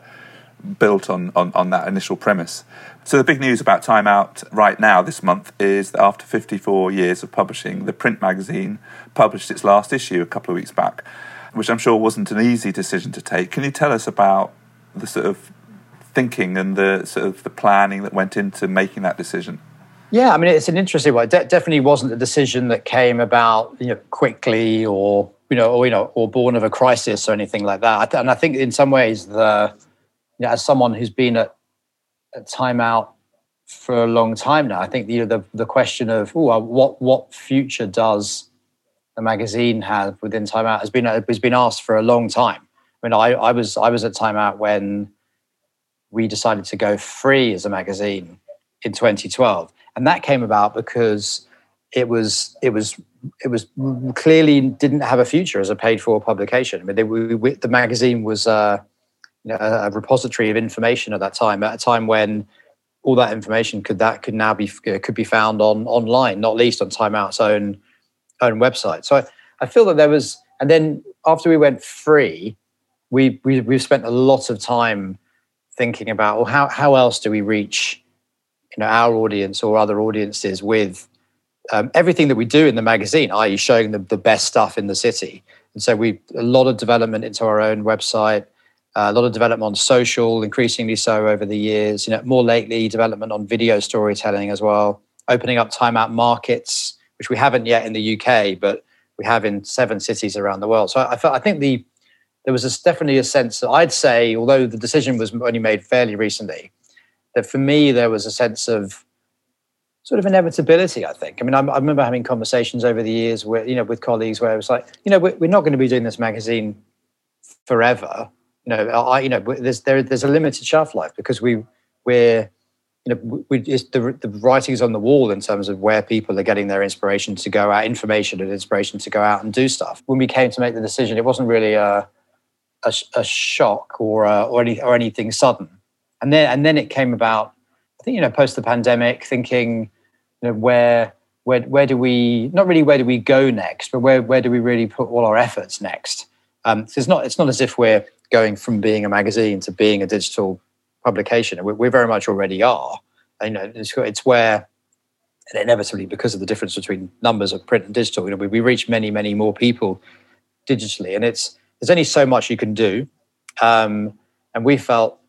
built on, on, on that initial premise. So the big news about Time Out right now this month is that after 54 years of publishing, the print magazine published its last issue a couple of weeks back, which I'm sure wasn't an easy decision to take. Can you tell us about the sort of thinking and the sort of the planning that went into making that decision? Yeah, I mean, it's an interesting one. De- definitely wasn't a decision that came about you know quickly or you know or you know or born of a crisis or anything like that. And I think in some ways, the you know, as someone who's been at, at Time Out for a long time now, I think you know the the question of oh, what what future does the magazine have within Time Out has been has been asked for a long time. I mean, I, I was I was at Time Out when we decided to go free as a magazine in 2012 and that came about because it was it was it was clearly didn't have a future as a paid for publication. I mean they, we, we, the magazine was uh, you know, a repository of information at that time at a time when all that information could that could now be could be found on online not least on time out's own own website. So I, I feel that there was and then after we went free we, we we've spent a lot of time thinking about well how, how else do we reach you know our audience or other audiences with um, everything that we do in the magazine i.e showing them the best stuff in the city. And so we a lot of development into our own website uh, a lot of development on social increasingly so over the years you know more lately development on video storytelling as well opening up time out markets which we haven't yet in the uk but we have in seven cities around the world. So i, I think the there was a, definitely a sense that I'd say, although the decision was only made fairly recently, that for me there was a sense of sort of inevitability. I think. I mean, I, I remember having conversations over the years where you know with colleagues where it was like, you know, we're, we're not going to be doing this magazine forever. You know, I, you know, there's there, there's a limited shelf life because we we're you know, we, the, the writing's on the wall in terms of where people are getting their inspiration to go out, information and inspiration to go out and do stuff. When we came to make the decision, it wasn't really a, a, a shock or uh, or, any, or anything sudden. And then and then it came about. I think you know post the pandemic, thinking you know where where where do we not really where do we go next, but where where do we really put all our efforts next? Um, so it's not it's not as if we're going from being a magazine to being a digital publication. We, we very much already are. You know, it's, it's where and inevitably, because of the difference between numbers of print and digital, you know, we, we reach many, many more people digitally, and it's there's only so much you can do. Um, and we felt,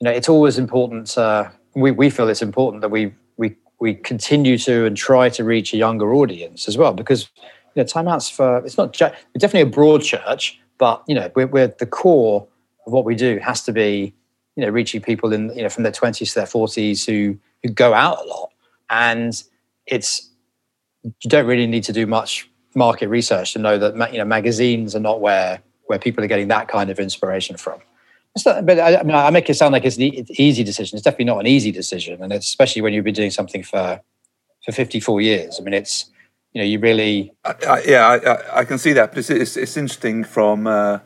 you know, it's always important. Uh, we we feel it's important that we we we continue to and try to reach a younger audience as well, because you know, timeouts for it's not we're definitely a broad church, but you know, we're, we're the core of what we do has to be, you know, reaching people in you know from their twenties to their forties who who go out a lot, and it's you don't really need to do much market research to know that you know magazines are not where where people are getting that kind of inspiration from. Not, but I, I, mean, I make it sound like it's an easy decision. It's definitely not an easy decision, and it's especially when you've been doing something for for 54 years. I mean, it's you know, you really. I, yeah, I, I, can see that, but it's it's, it's interesting from. Uh,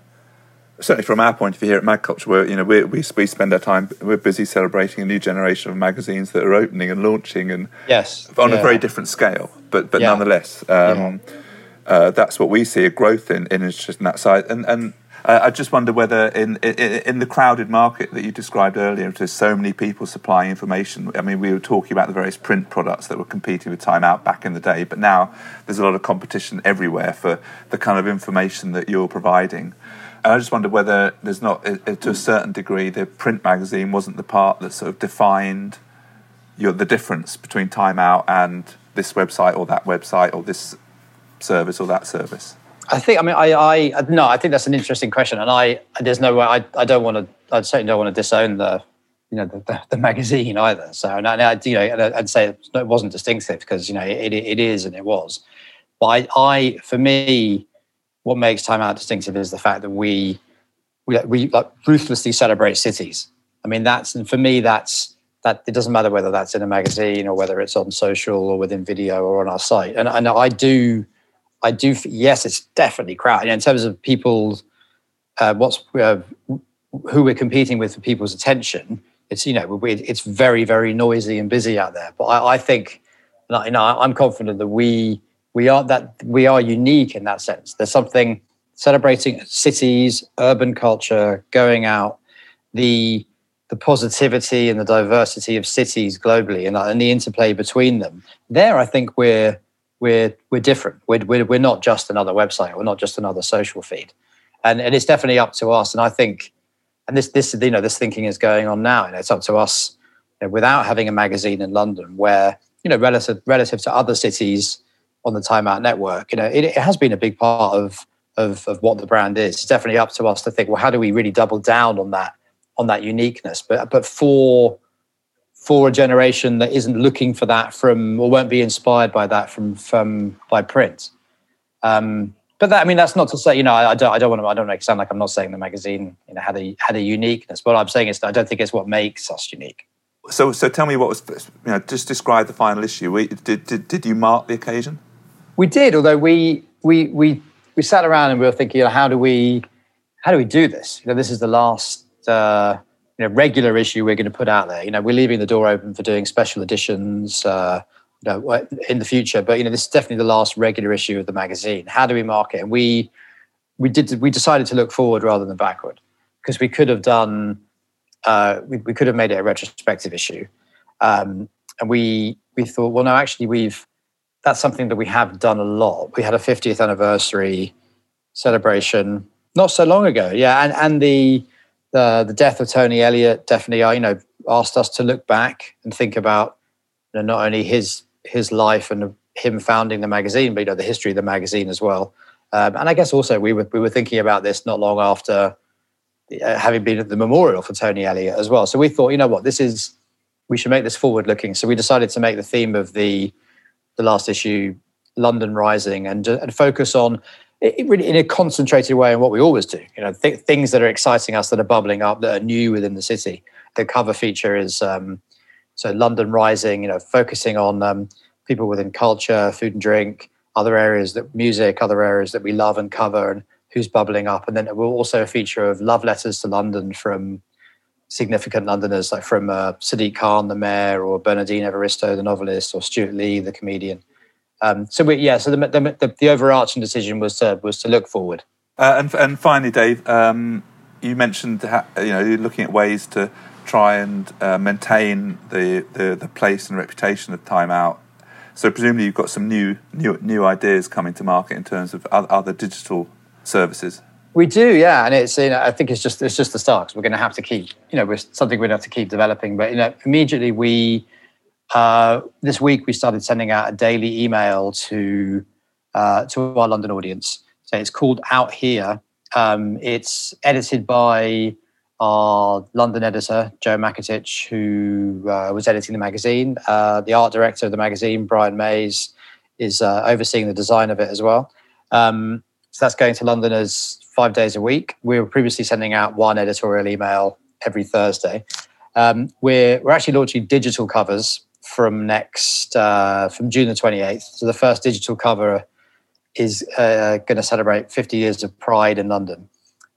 certainly from our point of view here at Mag Culture, where you know we, we we spend our time we're busy celebrating a new generation of magazines that are opening and launching, and yes, on yeah. a very different scale, but but yeah. nonetheless, um, yeah. Uh, that's what we see a growth in in interest in that side, and and uh, I just wonder whether, in, in, in the crowded market that you described earlier, there's so many people supplying information. I mean, we were talking about the various print products that were competing with Time Out back in the day, but now there's a lot of competition everywhere for the kind of information that you're providing. And I just wonder whether there's not, to a certain degree, the print magazine wasn't the part that sort of defined your, the difference between Time Out and this website or that website or this service or that service. I think. I mean, I, I no. I think that's an interesting question, and I there's no way. I, I don't want to. I certainly don't want to disown the, you know, the, the, the magazine either. So, and I, you know, I'd say it wasn't distinctive because you know it, it is and it was. But I, I, for me, what makes Time Out distinctive is the fact that we, we, we like ruthlessly celebrate cities. I mean, that's and for me, that's that. It doesn't matter whether that's in a magazine or whether it's on social or within video or on our site. And and I do I do. Yes, it's definitely crowded in terms of people's Uh, what's uh, who we're competing with for people's attention. It's you know it's very very noisy and busy out there. But I, I think you know I'm confident that we we are that we are unique in that sense. There's something celebrating cities, urban culture, going out, the the positivity and the diversity of cities globally, and, and the interplay between them. There, I think we're we're we're different. We're, we're we're not just another website. We're not just another social feed, and and it's definitely up to us. And I think, and this this you know this thinking is going on now. And it's up to us you know, without having a magazine in London, where you know relative relative to other cities on the Time Out network, you know it, it has been a big part of, of of what the brand is. It's definitely up to us to think, well, how do we really double down on that on that uniqueness? But but for for a generation that isn't looking for that from or won't be inspired by that from from by print. Um, but that I mean that's not to say you know I, I, don't I don't want to I don't make it sound like I'm not saying the magazine you know had a had a uniqueness. What I'm saying is I don't think it's what makes us unique. So so tell me what was you know just describe the final issue. We, did, did did you mark the occasion? We did, although we we we we sat around and we were thinking, you know, how do we how do we do this? You know, this is the last. Uh, you know, regular issue we're going to put out there. You know, we're leaving the door open for doing special editions, uh, you know, in the future. But you know, this is definitely the last regular issue of the magazine. How do we market? And we we did we decided to look forward rather than backward because we could have done uh, we, we could have made it a retrospective issue, um, and we we thought, well, no, actually, we've that's something that we have done a lot. We had a 50th anniversary celebration not so long ago, yeah, and and the the the death of Tony Elliott definitely, uh, you know, asked us to look back and think about you know, not only his his life and him founding the magazine, but you know, the history of the magazine as well. Um, and I guess also we were we were thinking about this not long after uh, having been at the memorial for Tony Elliott as well. So we thought, you know what, this is we should make this forward looking. So we decided to make the theme of the the last issue London Rising and and focus on it really in a concentrated way on what we always do. You know, th- things that are exciting us, that are bubbling up, that are new within the city. The cover feature is um, so London Rising. You know, focusing on um, people within culture, food and drink, other areas that music, other areas that we love and cover, and who's bubbling up. And then it will also a feature of love letters to London from significant Londoners, like from uh, Sadiq Khan, the mayor, or Bernardine Evaristo, the novelist, or Stewart Lee, the comedian. Um, so we, yeah, so the, the, the, overarching decision was to, was to look forward. Uh, and, and finally, Dave, um, you mentioned you know looking at ways to try and uh, maintain the, the, the place and reputation of Time Out. So presumably you've got some new new new ideas coming to market in terms of other digital services. We do, yeah, and it's you know I think it's just it's just the start because we're going to have to keep you know we're something we're going to have to keep developing. But you know immediately we uh, this week we started sending out a daily email to uh, to our London audience. So it's called Out Here. Um, it's edited by our London editor, Joe Mackertich, who uh, was editing the magazine. Uh, the art director of the magazine, Brian Mays, is uh, overseeing the design of it as well. Um, so that's going to Londoners five days a week. We were previously sending out one editorial email every Thursday. Um, we're, we're actually launching digital covers from next, uh, from June the 28th. So the first digital cover is uh, going to celebrate 50 years of Pride in London.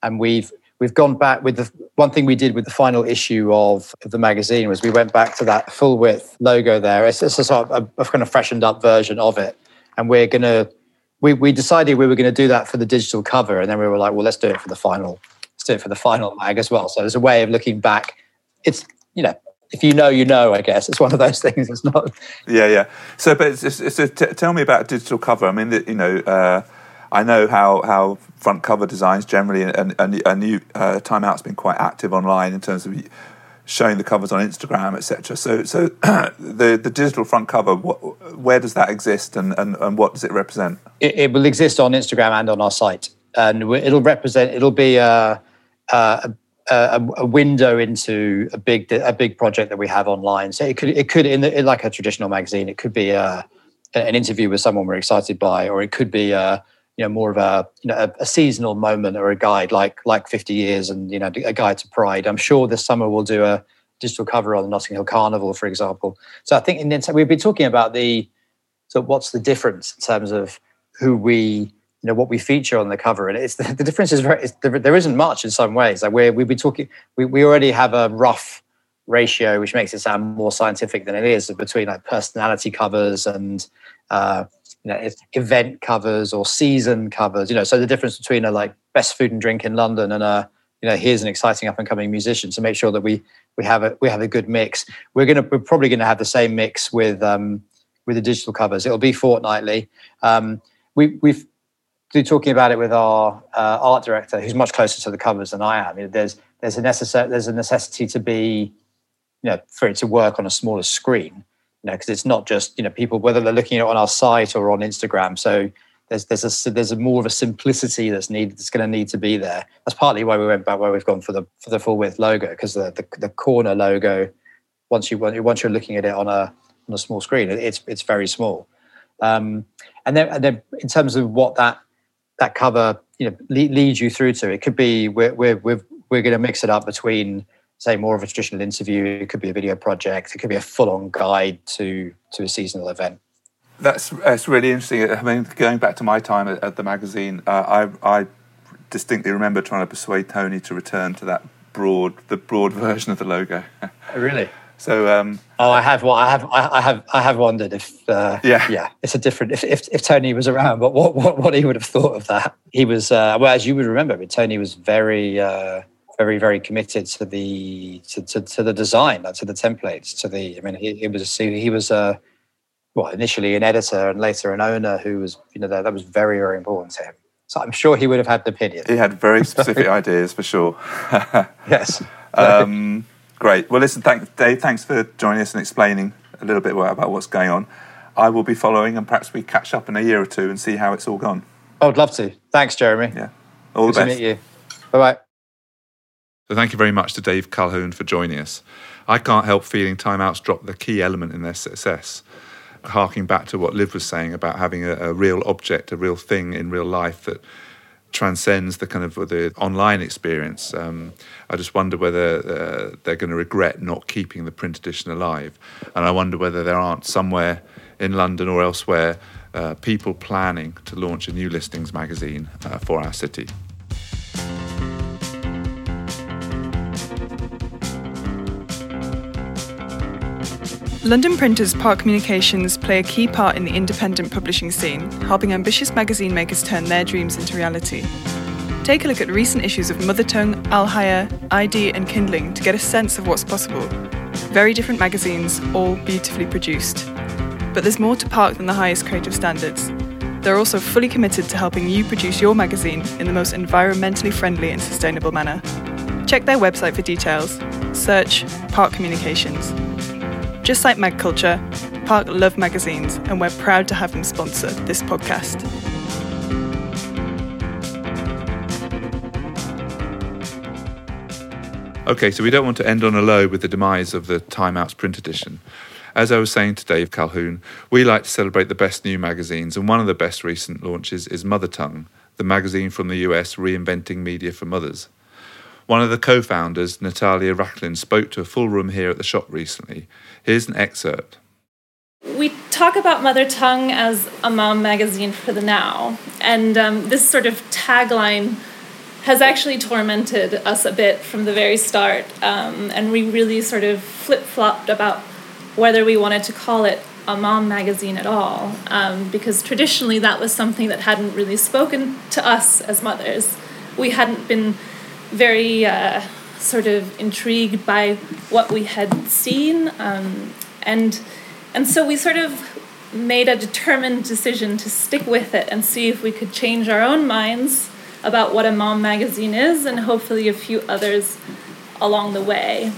And we've we've gone back with the one thing we did with the final issue of, of the magazine was we went back to that full width logo there. It's, it's a sort of a, a, kind of freshened up version of it, and we're gonna we we decided we were going to do that for the digital cover, and then we were like, well, let's do it for the final. Let's do it for the final mag as well. So there's a way of looking back. It's you know if you know, you know. I guess it's one of those (laughs) things. It's not. Yeah, yeah. So, but it's, it's, t- tell me about digital cover. I mean, you know, uh, I know how, how front cover designs generally, and, and, and new uh, Time Out's been quite active online in terms of showing the covers on Instagram, etc. So, so (clears throat) the the digital front cover, what, where does that exist, and, and, and what does it represent? It, it, will exist on Instagram and on our site, and it'll represent. It'll be a, a, a, a window into a big a big project that we have online. So it could it could in, the, in like a traditional magazine, it could be uh, a, an interview with someone we're excited by, or it could be a you know more of a you know a, a, seasonal moment or a guide like like 50 years and you know a guide to pride i'm sure this summer we'll do a digital cover on the notting hill carnival for example so i think in we've been talking about the so what's the difference in terms of who we you know what we feature on the cover. And it's the, (laughs) the difference is very there isn't much in some ways. Like we're we've been talking we, we already have a rough ratio which makes it sound more scientific than it is between like personality covers and uh, you know event covers or season covers you know. So the difference between a like best food and drink in london and a you know here's an exciting up and coming musician to make sure that we we have a we have a good mix. We're gonna we're probably gonna have the same mix with um with the digital covers. It'll be fortnightly. Um we we've been talking about it with our uh, art director who's much closer to the covers than i am you know, there's there's a necessary there's a necessity to be you know for it to work on a smaller screen you know, because it's not just you know people whether they're looking at it on our site or on Instagram. So there's there's a there's a more of a simplicity that's needed that's going to need to be there. That's partly why we went back where we've gone for the for the full width logo because the, the, the corner logo once you once you're looking at it on a on a small screen it's it's very small. Um, and then and then in terms of what that that cover you know leads you through to, it. Could be we're we're we're, we're going to mix it up between say more of a traditional interview. It could be a video project. It could be a full-on guide to to a seasonal event. That's that's really interesting. I mean going back to my time at, at the magazine uh, i i distinctly remember trying to persuade tony to return to that broad the broad (laughs) version of the logo. Oh, really so um, oh i have i have i, have i have wondered if uh, yeah. yeah it's a different if, if, if tony was around but what, what what he would have thought of that. He was uh, well as you would remember but tony was very uh, very very committed to the to, to, to the design like to the templates to the i mean he, he was he was a well initially an editor and later an owner who was you know that, that was very very important to him. So i'm sure he would have had an opinion. He had very (laughs) specific ideas for sure. (laughs) Yes. Um, great. Well listen thank, dave thanks for joining us and explaining a little bit about what's going on. I will be following and perhaps we catch up in a year or two and see how it's all gone. I would love to. Thanks jeremy. Yeah. All Good the best. to meet you. Bye-bye. So thank you very much to Dave Calhoun for joining us. I can't help feeling Time Out's dropped the key element in their success. Harking back to what Liv was saying about having a, a real object, a real thing in real life that transcends the kind of the online experience. Um, I just wonder whether uh, they're going to regret not keeping the print edition alive, and I wonder whether there aren't somewhere in London or elsewhere uh, people planning to launch a new listings magazine uh, for our city. London printers Park Communications play a key part in the independent publishing scene, helping ambitious magazine makers turn their dreams into reality. Take a look at recent issues of Mother Tongue, Alhaya, ID, and Kindling to get a sense of what's possible. Very different magazines, all beautifully produced. But there's more to Park than the highest creative standards. They're also fully committed to helping you produce your magazine in the most environmentally friendly and sustainable manner. Check their website for details. Search Park Communications. Just like Mag Culture, Park love magazines, and we're proud to have them sponsor this podcast. Okay, so we don't want to end on a low with the demise of the Time Out's print edition. As I was saying to Dave Calhoun, we like to celebrate the best new magazines, and one of the best recent launches is Mother Tongue, the magazine from the US reinventing media for mothers. One of the co founders, Natalia Rachlin, spoke to a full room here at the shop recently. Here's an excerpt. We talk about Mother Tongue as a mom magazine for the now, and um, this sort of tagline has actually tormented us a bit from the very start. Um, and we really sort of flip flopped about whether we wanted to call it a mom magazine at all, um, because traditionally that was something that hadn't really spoken to us as mothers. We hadn't been very uh, sort of intrigued by what we had seen, um, and and so we sort of made a determined decision to stick with it and see if we could change our own minds about what a mom magazine is and hopefully a few others along the way.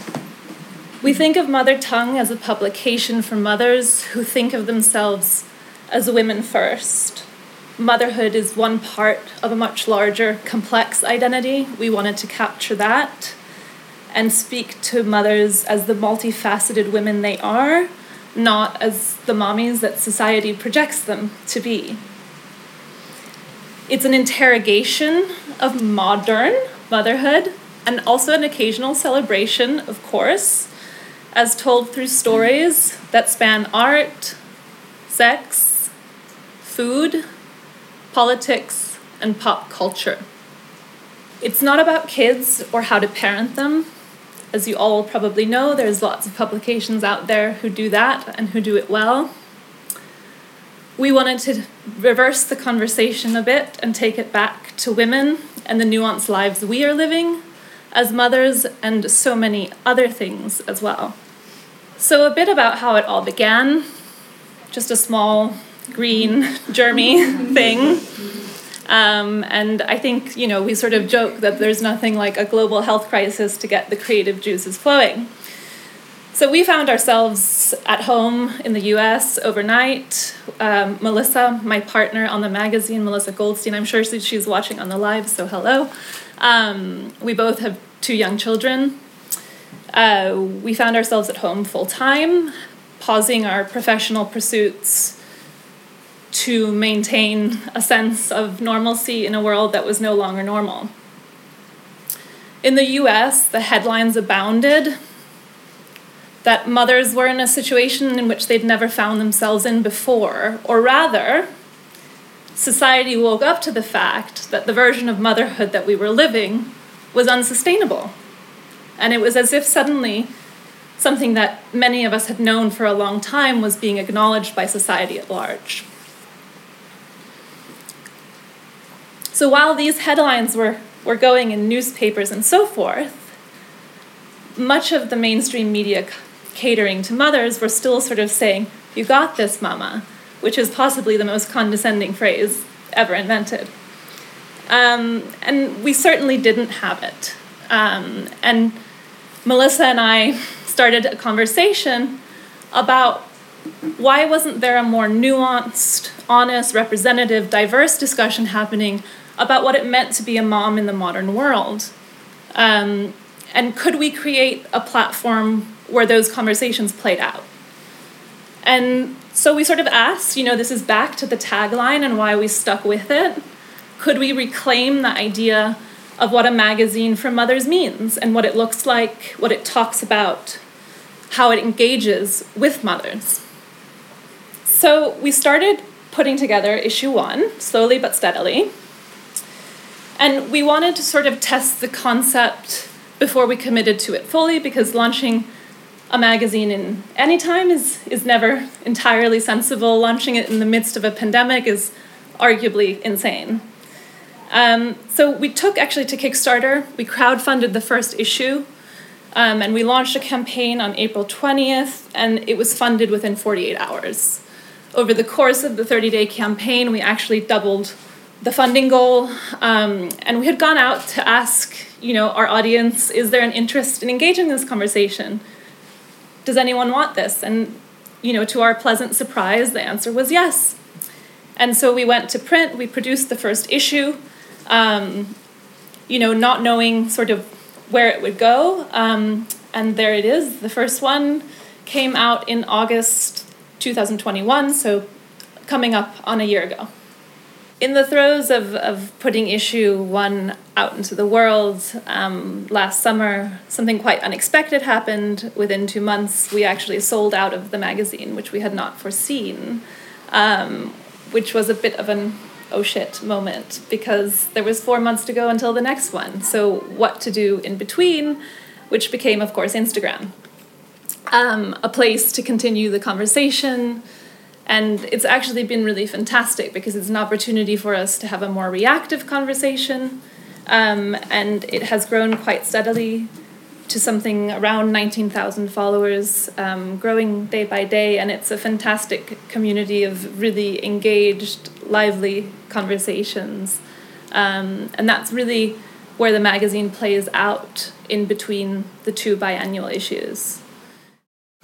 We think of Mother Tongue as a publication for mothers who think of themselves as women first. Motherhood is one part of a much larger, complex identity. We wanted to capture that and speak to mothers as the multifaceted women they are, not as the mommies that society projects them to be. It's an interrogation of modern motherhood and also an occasional celebration, of course, as told through stories that span art, sex, food, politics, and pop culture. It's not about kids or how to parent them. As you all probably know, there's lots of publications out there who do that and who do it well we wanted to reverse the conversation a bit and take it back to women and the nuanced lives we are living as mothers and so many other things as well. So, a bit about how it all began just a small green germy thing. Um, and I think, you know, we sort of joke that there's nothing like a global health crisis to get the creative juices flowing. So we found ourselves at home in the US overnight. Um, Melissa, my partner on the magazine, Melissa Goldstein, I'm sure she's watching on the live, so hello. Um, we both have two young children. Uh, we found ourselves at home full time, pausing our professional pursuits to maintain a sense of normalcy in a world that was no longer normal. In the US, the headlines abounded that mothers were in a situation in which they'd never found themselves in before, or rather, society woke up to the fact that the version of motherhood that we were living was unsustainable. And it was as if suddenly something that many of us had known for a long time was being acknowledged by society at large. So while these headlines were, were going in newspapers and so forth, much of the mainstream media catering to mothers were still sort of saying, You got this, mama, which is possibly the most condescending phrase ever invented. Um, and we certainly didn't have it. Um, and Melissa and I started a conversation about why wasn't there a more nuanced, honest, representative, diverse discussion happening about what it meant to be a mom in the modern world? Um, and could we create a platform where those conversations played out. And so we sort of asked, you know, this is back to the tagline and why we stuck with it. Could we reclaim the idea of what a magazine for mothers means and what it looks like, what it talks about, how it engages with mothers? So we started putting together issue one, slowly but steadily. And we wanted to sort of test the concept before we committed to it fully because launching a magazine in any time is, is never entirely sensible. Launching it in the midst of a pandemic is arguably insane. Um, so we took actually to Kickstarter, we crowdfunded the first issue, um, and we launched a campaign on April 20th, and it was funded within 48 hours. over the course of the 30 day campaign, we actually doubled the funding goal. Um, and we had gone out to ask, you know, our audience, is there an interest in engaging in this conversation? Does anyone want this? And, you know, to our pleasant surprise, the answer was yes. And so we went to print, we produced the first issue, um, you know, not knowing sort of where it would go. Um, and there it is. The first one came out in August 2021, so coming up on a year ago. In the throes of, of putting issue one out into the world um, last summer, something quite unexpected happened. Within two months, we actually sold out of the magazine, which we had not foreseen, um, which was a bit of an oh shit moment because there was four months to go until the next one. So, what to do in between, which became, of course, Instagram um, a place to continue the conversation. And it's actually been really fantastic because it's an opportunity for us to have a more reactive conversation. Um, and it has grown quite steadily to something around 19,000 followers, um, growing day by day. And it's a fantastic community of really engaged, lively conversations. Um, and that's really where the magazine plays out in between the two biannual issues.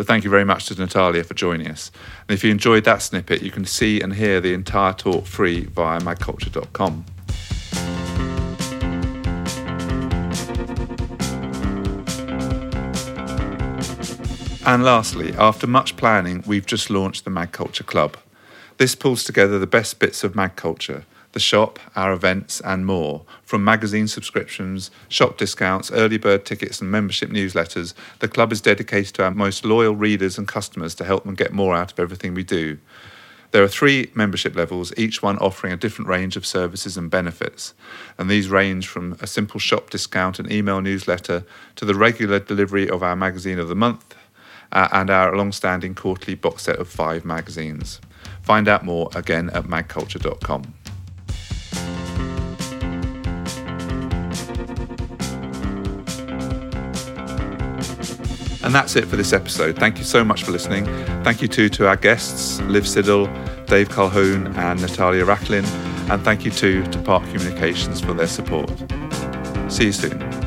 So thank you very much to Natalia for joining us. And if you enjoyed that snippet, you can see and hear the entire talk free via magculture.com. And lastly, after much planning, we've just launched the Mag Culture Club. This pulls together the best bits of mag culture the shop, our events, and more. From magazine subscriptions, shop discounts, early bird tickets, and membership newsletters, the club is dedicated to our most loyal readers and customers to help them get more out of everything we do. There are three membership levels, each one offering a different range of services and benefits. And these range from a simple shop discount and email newsletter to the regular delivery of our magazine of the month uh, and our long standing quarterly box set of five magazines. Find out more again at magculture.com. And that's it for this episode. Thank you so much for listening. Thank you too to our guests, Liv Siddall, Dave Calhoun, and Natalia Rachlin. And thank you too to Park Communications for their support. See you soon.